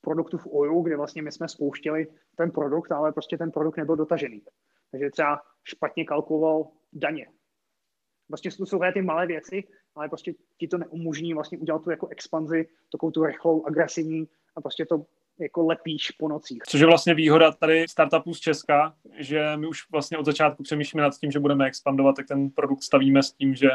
[SPEAKER 2] produktu v OJU, kde vlastně my jsme spouštěli ten produkt, ale prostě ten produkt nebyl dotažený. Takže třeba špatně kalkuloval daně. Prostě jsou to ty malé věci, ale prostě ti to neumožní vlastně udělat tu jako expanzi, takovou tu rychlou, agresivní a prostě to jako lepíš po nocích.
[SPEAKER 1] Což je vlastně výhoda tady startupů z Česka, že my už vlastně od začátku přemýšlíme nad tím, že budeme expandovat, tak ten produkt stavíme s tím, že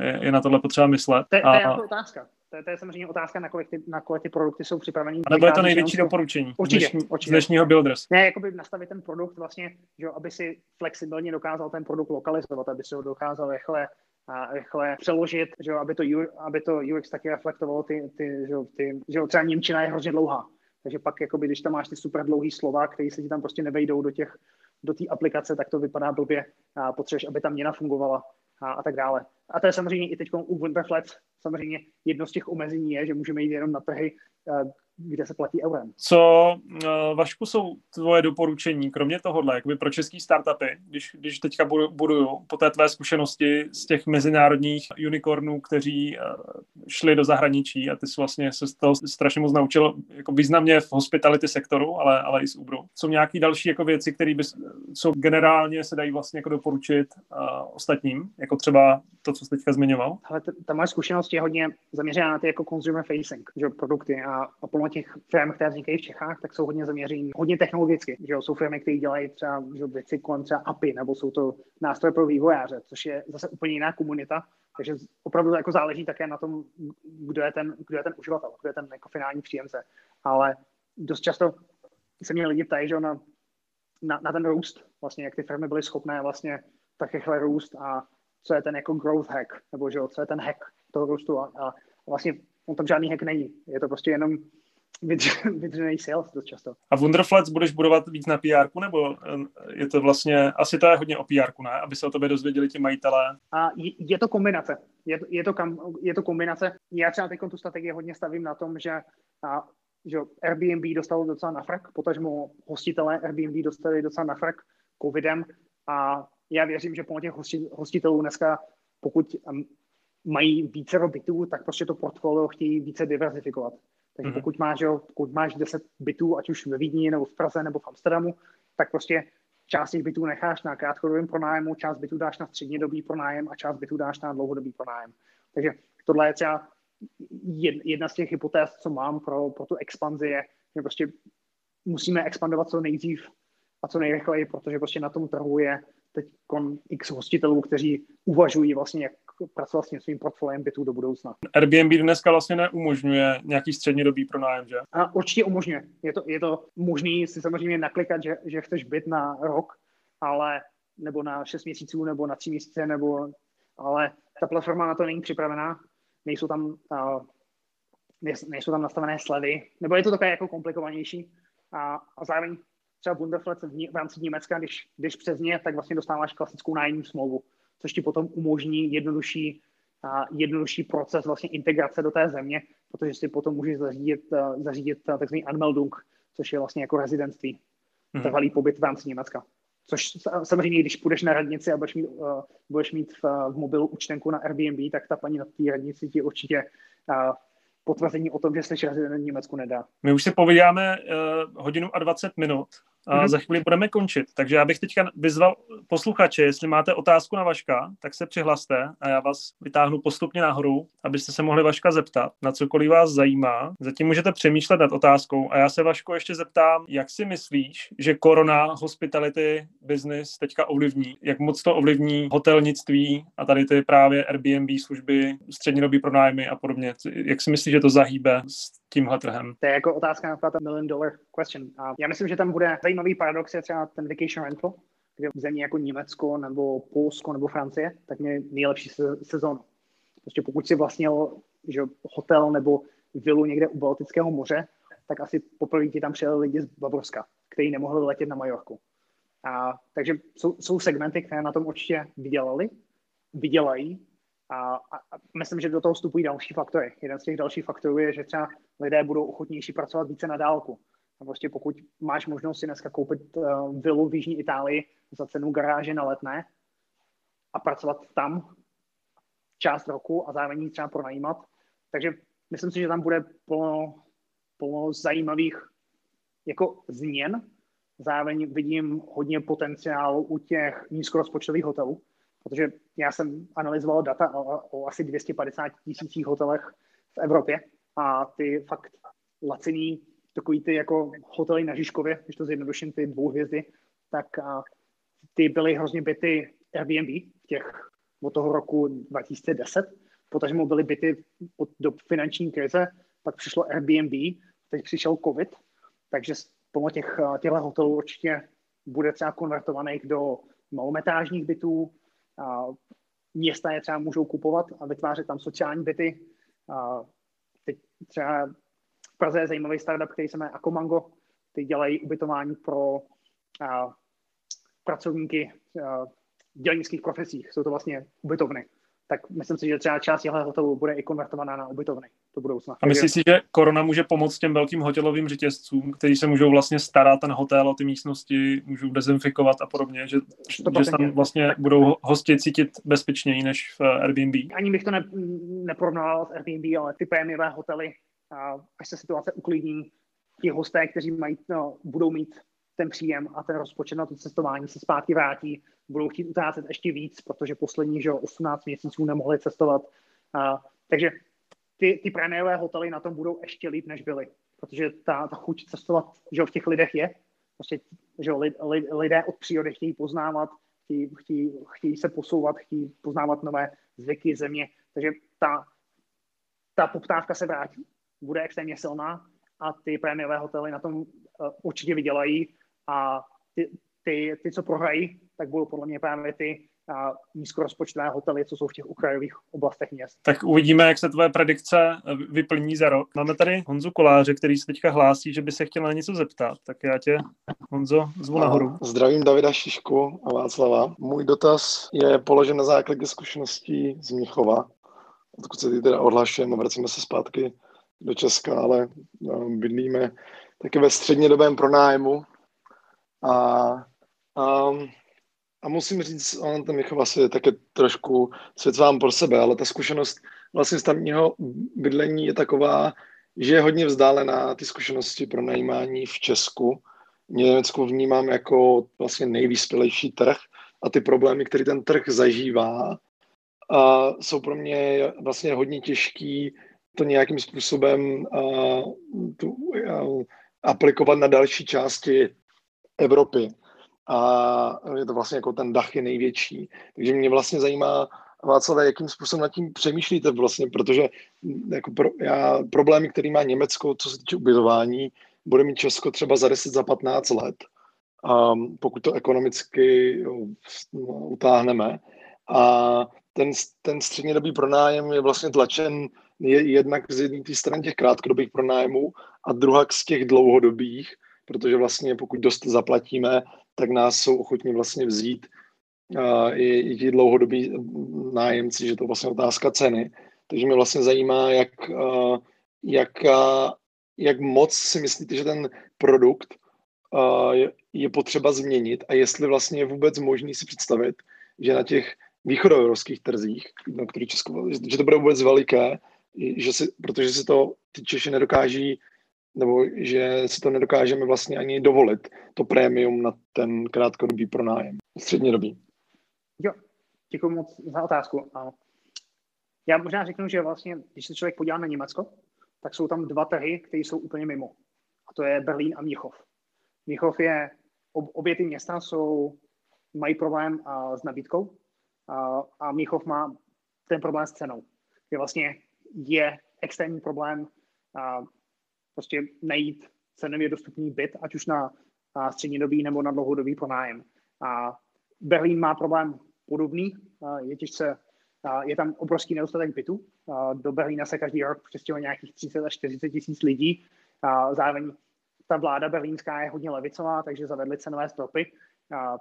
[SPEAKER 1] je na tohle potřeba myslet.
[SPEAKER 2] To, to je jako otázka. To je, to je samozřejmě otázka, na kolik, ty, na kolik ty produkty jsou připravené.
[SPEAKER 1] A nebo je to největší doporučení
[SPEAKER 2] určitě,
[SPEAKER 1] dnešní,
[SPEAKER 2] určitě.
[SPEAKER 1] dnešního Builders.
[SPEAKER 2] Ne, jakoby nastavit ten produkt vlastně, že, aby si flexibilně dokázal ten produkt lokalizovat, aby si ho dokázal rychle a rychle přeložit, že, aby, to, aby to UX taky reflektovalo ty, ty, že, ty, že třeba Němčina je hrozně dlouhá. Takže pak, jakoby, když tam máš ty super dlouhý slova, které se ti tam prostě nevejdou do těch do té aplikace, tak to vypadá blbě a potřebuješ, aby ta měna fungovala a, a tak dále. A to je samozřejmě i teď u Wonderflats samozřejmě jedno z těch omezení je, že můžeme jít jenom na trhy, kde se platí eurem.
[SPEAKER 1] Co, uh, Vašku, jsou tvoje doporučení, kromě tohohle, jakoby pro český startupy, když, když teďka buduju po té tvé zkušenosti z těch mezinárodních unicornů, kteří uh, šli do zahraničí a ty jsi vlastně se z toho strašně moc naučil jako významně v hospitality sektoru, ale, ale i z Uberu. Jsou nějaké další jako věci, které by, co generálně se dají vlastně jako doporučit uh, ostatním, jako třeba to, co jsi teďka zmiňoval?
[SPEAKER 2] Ale ta, ta moje zkušenost je hodně zaměřená na ty jako consumer facing, že produkty a, a plno těch firm, které vznikají v Čechách, tak jsou hodně zaměřený hodně technologicky. Že jsou firmy, které dělají třeba že věci kolem třeba API, nebo jsou to nástroje pro vývojáře, což je zase úplně jiná komunita. Takže opravdu jako záleží také na tom, kdo je ten, kdo je ten uživatel, kdo je ten jako finální příjemce. Ale dost často se mě lidi ptají, že na, na, na, ten růst, vlastně jak ty firmy byly schopné vlastně tak rychle růst a co je ten jako growth hack, nebo že co je ten hack toho růstu a, a vlastně on tam žádný hack není. Je to prostě jenom vydřený sales dost často.
[SPEAKER 1] A Wonderflats budeš budovat víc na pr nebo eh, je to vlastně, asi to je hodně o pr ne? Aby se o tobě dozvěděli ti majitelé.
[SPEAKER 2] A je, je to kombinace. Je, je, to, kam, je to kombinace. Já třeba teď tu strategii hodně stavím na tom, že, a, že Airbnb dostalo docela na frak, potažmo hostitelé Airbnb dostali docela na frak covidem a já věřím, že po těch hostitelů dneska, pokud mají více bytů, tak prostě to portfolio chtějí více diverzifikovat. Takže mm-hmm. pokud, máš, jo, pokud máš 10 bytů, ať už ve Vídni, nebo v Praze, nebo v Amsterdamu, tak prostě část těch bytů necháš na krátkodobém pronájmu, část bytů dáš na střednědobý pronájem a část bytů dáš na dlouhodobý pronájem. Takže tohle je třeba jedna z těch hypotéz, co mám pro, pro tu expanzi, je, že prostě musíme expandovat co nejdřív a co nejrychleji, protože prostě na tom trhu je teď x hostitelů, kteří uvažují vlastně, jak pracovat s tím svým portfoliem bytů do budoucna.
[SPEAKER 1] Airbnb dneska vlastně neumožňuje nějaký střednědobý pronájem, že?
[SPEAKER 2] A určitě umožňuje. Je to, je to možný si samozřejmě naklikat, že, že chceš byt na rok, ale nebo na 6 měsíců, nebo na 3 měsíce, nebo, ale ta platforma na to není připravená, nejsou tam, uh, nejsou tam nastavené slevy, nebo je to takové jako komplikovanější a, a zároveň třeba Wunderflat v, v rámci Německa, když, když přes ně, tak vlastně dostáváš klasickou nájemní smlouvu což ti potom umožní jednodušší, a jednodušší proces vlastně integrace do té země, protože si potom můžeš zařídit, zařídit takzvaný Anmeldung, což je vlastně jako rezidentství, hmm. trvalý pobyt v rámci Německa. Což samozřejmě, když půjdeš na radnici a budeš mít, uh, budeš mít v, v mobilu účtenku na Airbnb, tak ta paní na té radnici ti určitě uh, potvrzení o tom, že jsi rezident v Německu nedá.
[SPEAKER 1] My už si povídáme uh, hodinu a 20 minut a mm-hmm. za chvíli budeme končit. Takže já bych teďka vyzval posluchače, jestli máte otázku na Vaška, tak se přihlaste a já vás vytáhnu postupně nahoru, abyste se mohli Vaška zeptat na cokoliv vás zajímá. Zatím můžete přemýšlet nad otázkou a já se Vaško ještě zeptám, jak si myslíš, že korona hospitality business teďka ovlivní? Jak moc to ovlivní hotelnictví a tady ty právě Airbnb služby, střednědobí pronájmy a podobně? Jak si myslíš, že to zahýbe s tímhle trhem?
[SPEAKER 2] To je jako otázka na ta million dollar question. A já myslím, že tam bude zajímavý paradox je třeba ten vacation rental, kde v zemi jako Německo nebo Polsko nebo Francie, tak mě nejlepší sezónu. Prostě pokud si vlastnil že hotel nebo vilu někde u Baltického moře, tak asi poprvé ti tam přijeli lidi z Bavorska, kteří nemohli letět na Majorku. A, takže jsou, jsou segmenty, které na tom určitě vydělali, vydělají a, a, a myslím, že do toho vstupují další faktory. Jeden z těch dalších faktorů je, že třeba lidé budou ochotnější pracovat více na dálku. A prostě pokud máš možnost si dneska koupit uh, vilu v Jižní Itálii za cenu garáže na letné a pracovat tam část roku a zároveň třeba pronajímat. Takže myslím si, že tam bude plno, plno zajímavých jako změn. Zároveň vidím hodně potenciálu u těch nízkorozpočtových hotelů, protože já jsem analyzoval data o, o asi 250 tisících hotelech v Evropě a ty fakt laciný takový ty jako hotely na Žižkově, když to zjednoduším, ty dvouhvězdy, tak a, ty byly hrozně byty Airbnb v těch od toho roku 2010, mu byly byty od, do finanční krize, pak přišlo Airbnb, teď přišel COVID, takže plno těch, těchto hotelů určitě bude třeba konvertovaných do malometážních bytů, a města je třeba můžou kupovat a vytvářet tam sociální byty. A teď třeba Praze je zajímavý startup, který se jmenuje Akomango. Ty dělají ubytování pro a, pracovníky v dělnických profesích. Jsou to vlastně ubytovny. Tak myslím si, že třeba část těchto hotelů bude i konvertovaná na ubytovny do budoucna.
[SPEAKER 1] A myslíš si, že korona může pomoct těm velkým hotelovým řetězcům, kteří se můžou vlastně starat ten hotel o ty místnosti, můžou dezinfikovat a podobně, že, že tam vlastně tak, budou hosti cítit bezpečněji než v Airbnb?
[SPEAKER 2] Ani bych to ne, neporovnával s Airbnb, ale ty prémiové hotely až se situace uklidní, ti hosté, kteří mají, no, budou mít ten příjem a ten rozpočet na to cestování se zpátky vrátí, budou chtít utrácet ještě víc, protože poslední že 18 měsíců nemohli cestovat. A, takže ty, ty prémiové hotely na tom budou ještě líp, než byly, protože ta, ta chuť cestovat že v těch lidech je. Prostě, že lid, lid, lidé od přírody chtějí poznávat, chtějí, chtějí, chtějí se posouvat, chtějí poznávat nové zvyky země, takže ta, ta poptávka se vrátí bude extrémně silná a ty prémiové hotely na tom uh, určitě vydělají a ty, ty, ty, co prohrají, tak budou podle mě právě ty, a nízkorozpočtové hotely, co jsou v těch okrajových oblastech měst.
[SPEAKER 1] Tak uvidíme, jak se tvoje predikce vyplní za rok. Máme tady Honzu Koláře, který se teďka hlásí, že by se chtěl na něco zeptat. Tak já tě, Honzo, zvu nahoru.
[SPEAKER 3] Zdravím Davida Šišku a Václava. Můj dotaz je položen na základě zkušeností z Mnichova. Odkud se teda odhlašujeme, vracíme se zpátky do Česka, ale no, bydlíme taky ve střednědobém pronájmu. A, a a musím říct, on ten Michov asi je také trošku svět vám pro sebe, ale ta zkušenost vlastně z tamního bydlení je taková, že je hodně vzdálená ty zkušenosti pro najímání v Česku. Německo vnímám jako vlastně nejvyspělejší trh a ty problémy, které ten trh zažívá, a jsou pro mě vlastně hodně těžký to nějakým způsobem a, tu, a, aplikovat na další části Evropy a je to vlastně jako ten dach je největší. Takže mě vlastně zajímá, Václav, jakým způsobem nad tím přemýšlíte vlastně, protože jako pro, já, problémy, který má Německo, co se týče ubytování, bude mít Česko třeba za 10, za 15 let, um, pokud to ekonomicky no, utáhneme. A ten, ten střednědobý pronájem je vlastně tlačen je jednak z jedné strany těch krátkodobých pronájmů a druhá z těch dlouhodobých, protože vlastně pokud dost zaplatíme, tak nás jsou ochotní vlastně vzít uh, i, i ti dlouhodobí nájemci, že to vlastně otázka ceny. Takže mě vlastně zajímá, jak, uh, jak, uh, jak moc si myslíte, že ten produkt uh, je, je potřeba změnit a jestli vlastně je vůbec možný si představit, že na těch východoevropských trzích, na který Česko, že to bude vůbec veliké, že si, protože si to ty Češi nedokáží nebo že si to nedokážeme vlastně ani dovolit, to prémium na ten krátkodobý pronájem, střednědobý.
[SPEAKER 2] Jo, děkuji moc za otázku. Já možná řeknu, že vlastně, když se člověk podívá na Německo, tak jsou tam dva trhy, které jsou úplně mimo. A to je Berlín a Mnichov. Mnichov je, ob, obě ty města jsou, mají problém a, s nabídkou a, a Mnichov má ten problém s cenou. Je vlastně je extrémní problém a, prostě najít cenově dostupný byt, ať už na, střednědobý nebo na dlouhodobý pronájem. A Berlín má problém podobný, je těžce, je tam obrovský nedostatek bytů. Do Berlína se každý rok přestěhuje nějakých 30 až 40 tisíc lidí. Zároveň ta vláda berlínská je hodně levicová, takže zavedly cenové stropy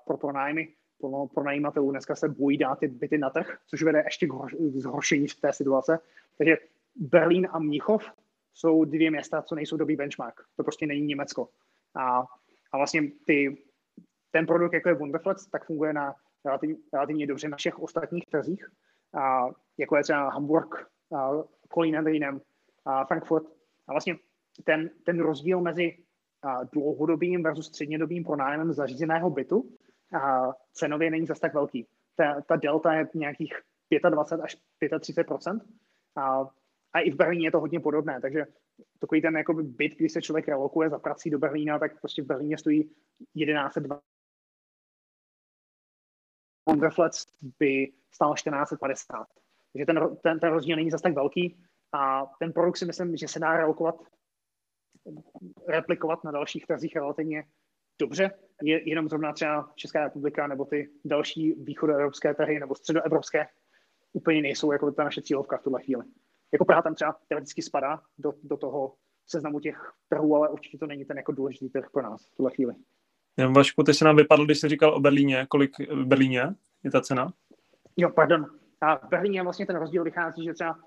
[SPEAKER 2] pro pronájmy. Pro pronajímatelů dneska se bojí dát ty byty na trh, což vede ještě k zhoršení v té situace. Takže Berlín a Mnichov jsou dvě města, co nejsou dobrý benchmark. To prostě není Německo. A, a vlastně ty, ten produkt, jako je Wonderflex, tak funguje na relativně, relativně dobře na všech ostatních trzích, a, jako je třeba Hamburg, Kolín a Frankfurt. A vlastně ten, ten rozdíl mezi a, dlouhodobým versus střednědobým pronájmem zařízeného bytu a cenově není zase tak velký. Ta, ta delta je nějakých 25 až 35 a a i v Berlíně je to hodně podobné, takže takový ten jakoby byt, když se člověk relokuje za prací do Berlína, tak prostě v Berlíně stojí 1102 Wonderflats by stál 1450. Takže ten, ten, ten rozdíl není zase tak velký a ten produkt si myslím, že se dá relokovat, replikovat na dalších trzích relativně dobře. Je jenom zrovna třeba Česká republika nebo ty další východoevropské trhy nebo středoevropské úplně nejsou jako ta naše cílovka v tuhle chvíli jako Praha tam třeba teoreticky spadá do, do toho seznamu těch trhů, ale určitě to není ten jako důležitý trh pro nás v tuhle chvíli.
[SPEAKER 1] Vašku, ty se nám vypadl, když jsi říkal o Berlíně. Kolik v Berlíně je ta cena?
[SPEAKER 2] Jo, pardon. A v Berlíně vlastně ten rozdíl vychází, že třeba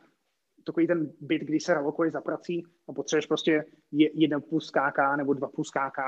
[SPEAKER 2] takový ten byt, když se relokuje za prací a potřebuješ prostě jeden plus KK nebo dva plus KK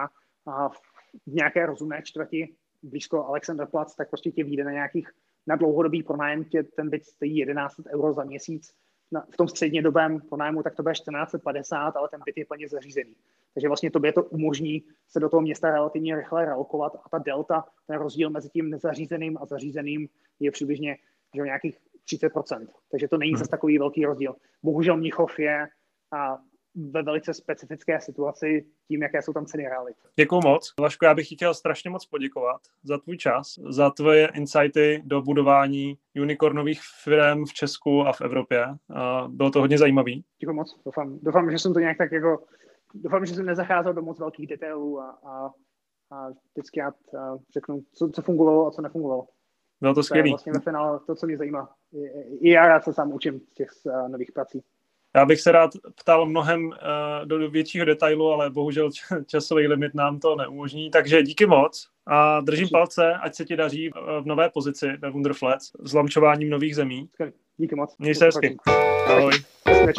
[SPEAKER 2] a v nějaké rozumné čtvrti blízko Alexanderplatz, tak prostě tě vyjde na nějakých na dlouhodobý pronájem tě ten byt stojí 11 euro za měsíc na, v tom střednědobém pronájmu, tak to bude 1450, ale ten byt je plně zařízený. Takže vlastně tobě to umožní se do toho města relativně rychle relokovat a ta delta, ten rozdíl mezi tím nezařízeným a zařízeným je přibližně že nějakých 30%. Takže to není hmm. zase takový velký rozdíl. Bohužel Mnichov je a ve velice specifické situaci tím, jaké jsou tam ceny realit.
[SPEAKER 1] Děkuji moc. Vašku, já bych chtěl strašně moc poděkovat za tvůj čas, za tvoje insighty do budování unicornových firm v Česku a v Evropě. Bylo to hodně zajímavý.
[SPEAKER 2] Děkuji moc. Doufám, doufám, že jsem to nějak tak jako, doufám, že jsem nezacházel do moc velkých detailů a, a, a vždycky já řeknu, co, co fungovalo a co nefungovalo.
[SPEAKER 1] Bylo to skvělé.
[SPEAKER 2] vlastně ve finále to, co mě zajímá. I já rád se sám učím z těch uh, nových prací.
[SPEAKER 1] Já bych se rád ptal mnohem eh, do většího detailu, ale bohužel časový limit nám to neumožní. Takže díky moc a držím palce, ať se ti daří eh, v nové pozici ve Wonderflats s lamčováním nových zemí.
[SPEAKER 2] Díky moc.
[SPEAKER 1] Měj se hezky. Ahoj.
[SPEAKER 2] Ahoj.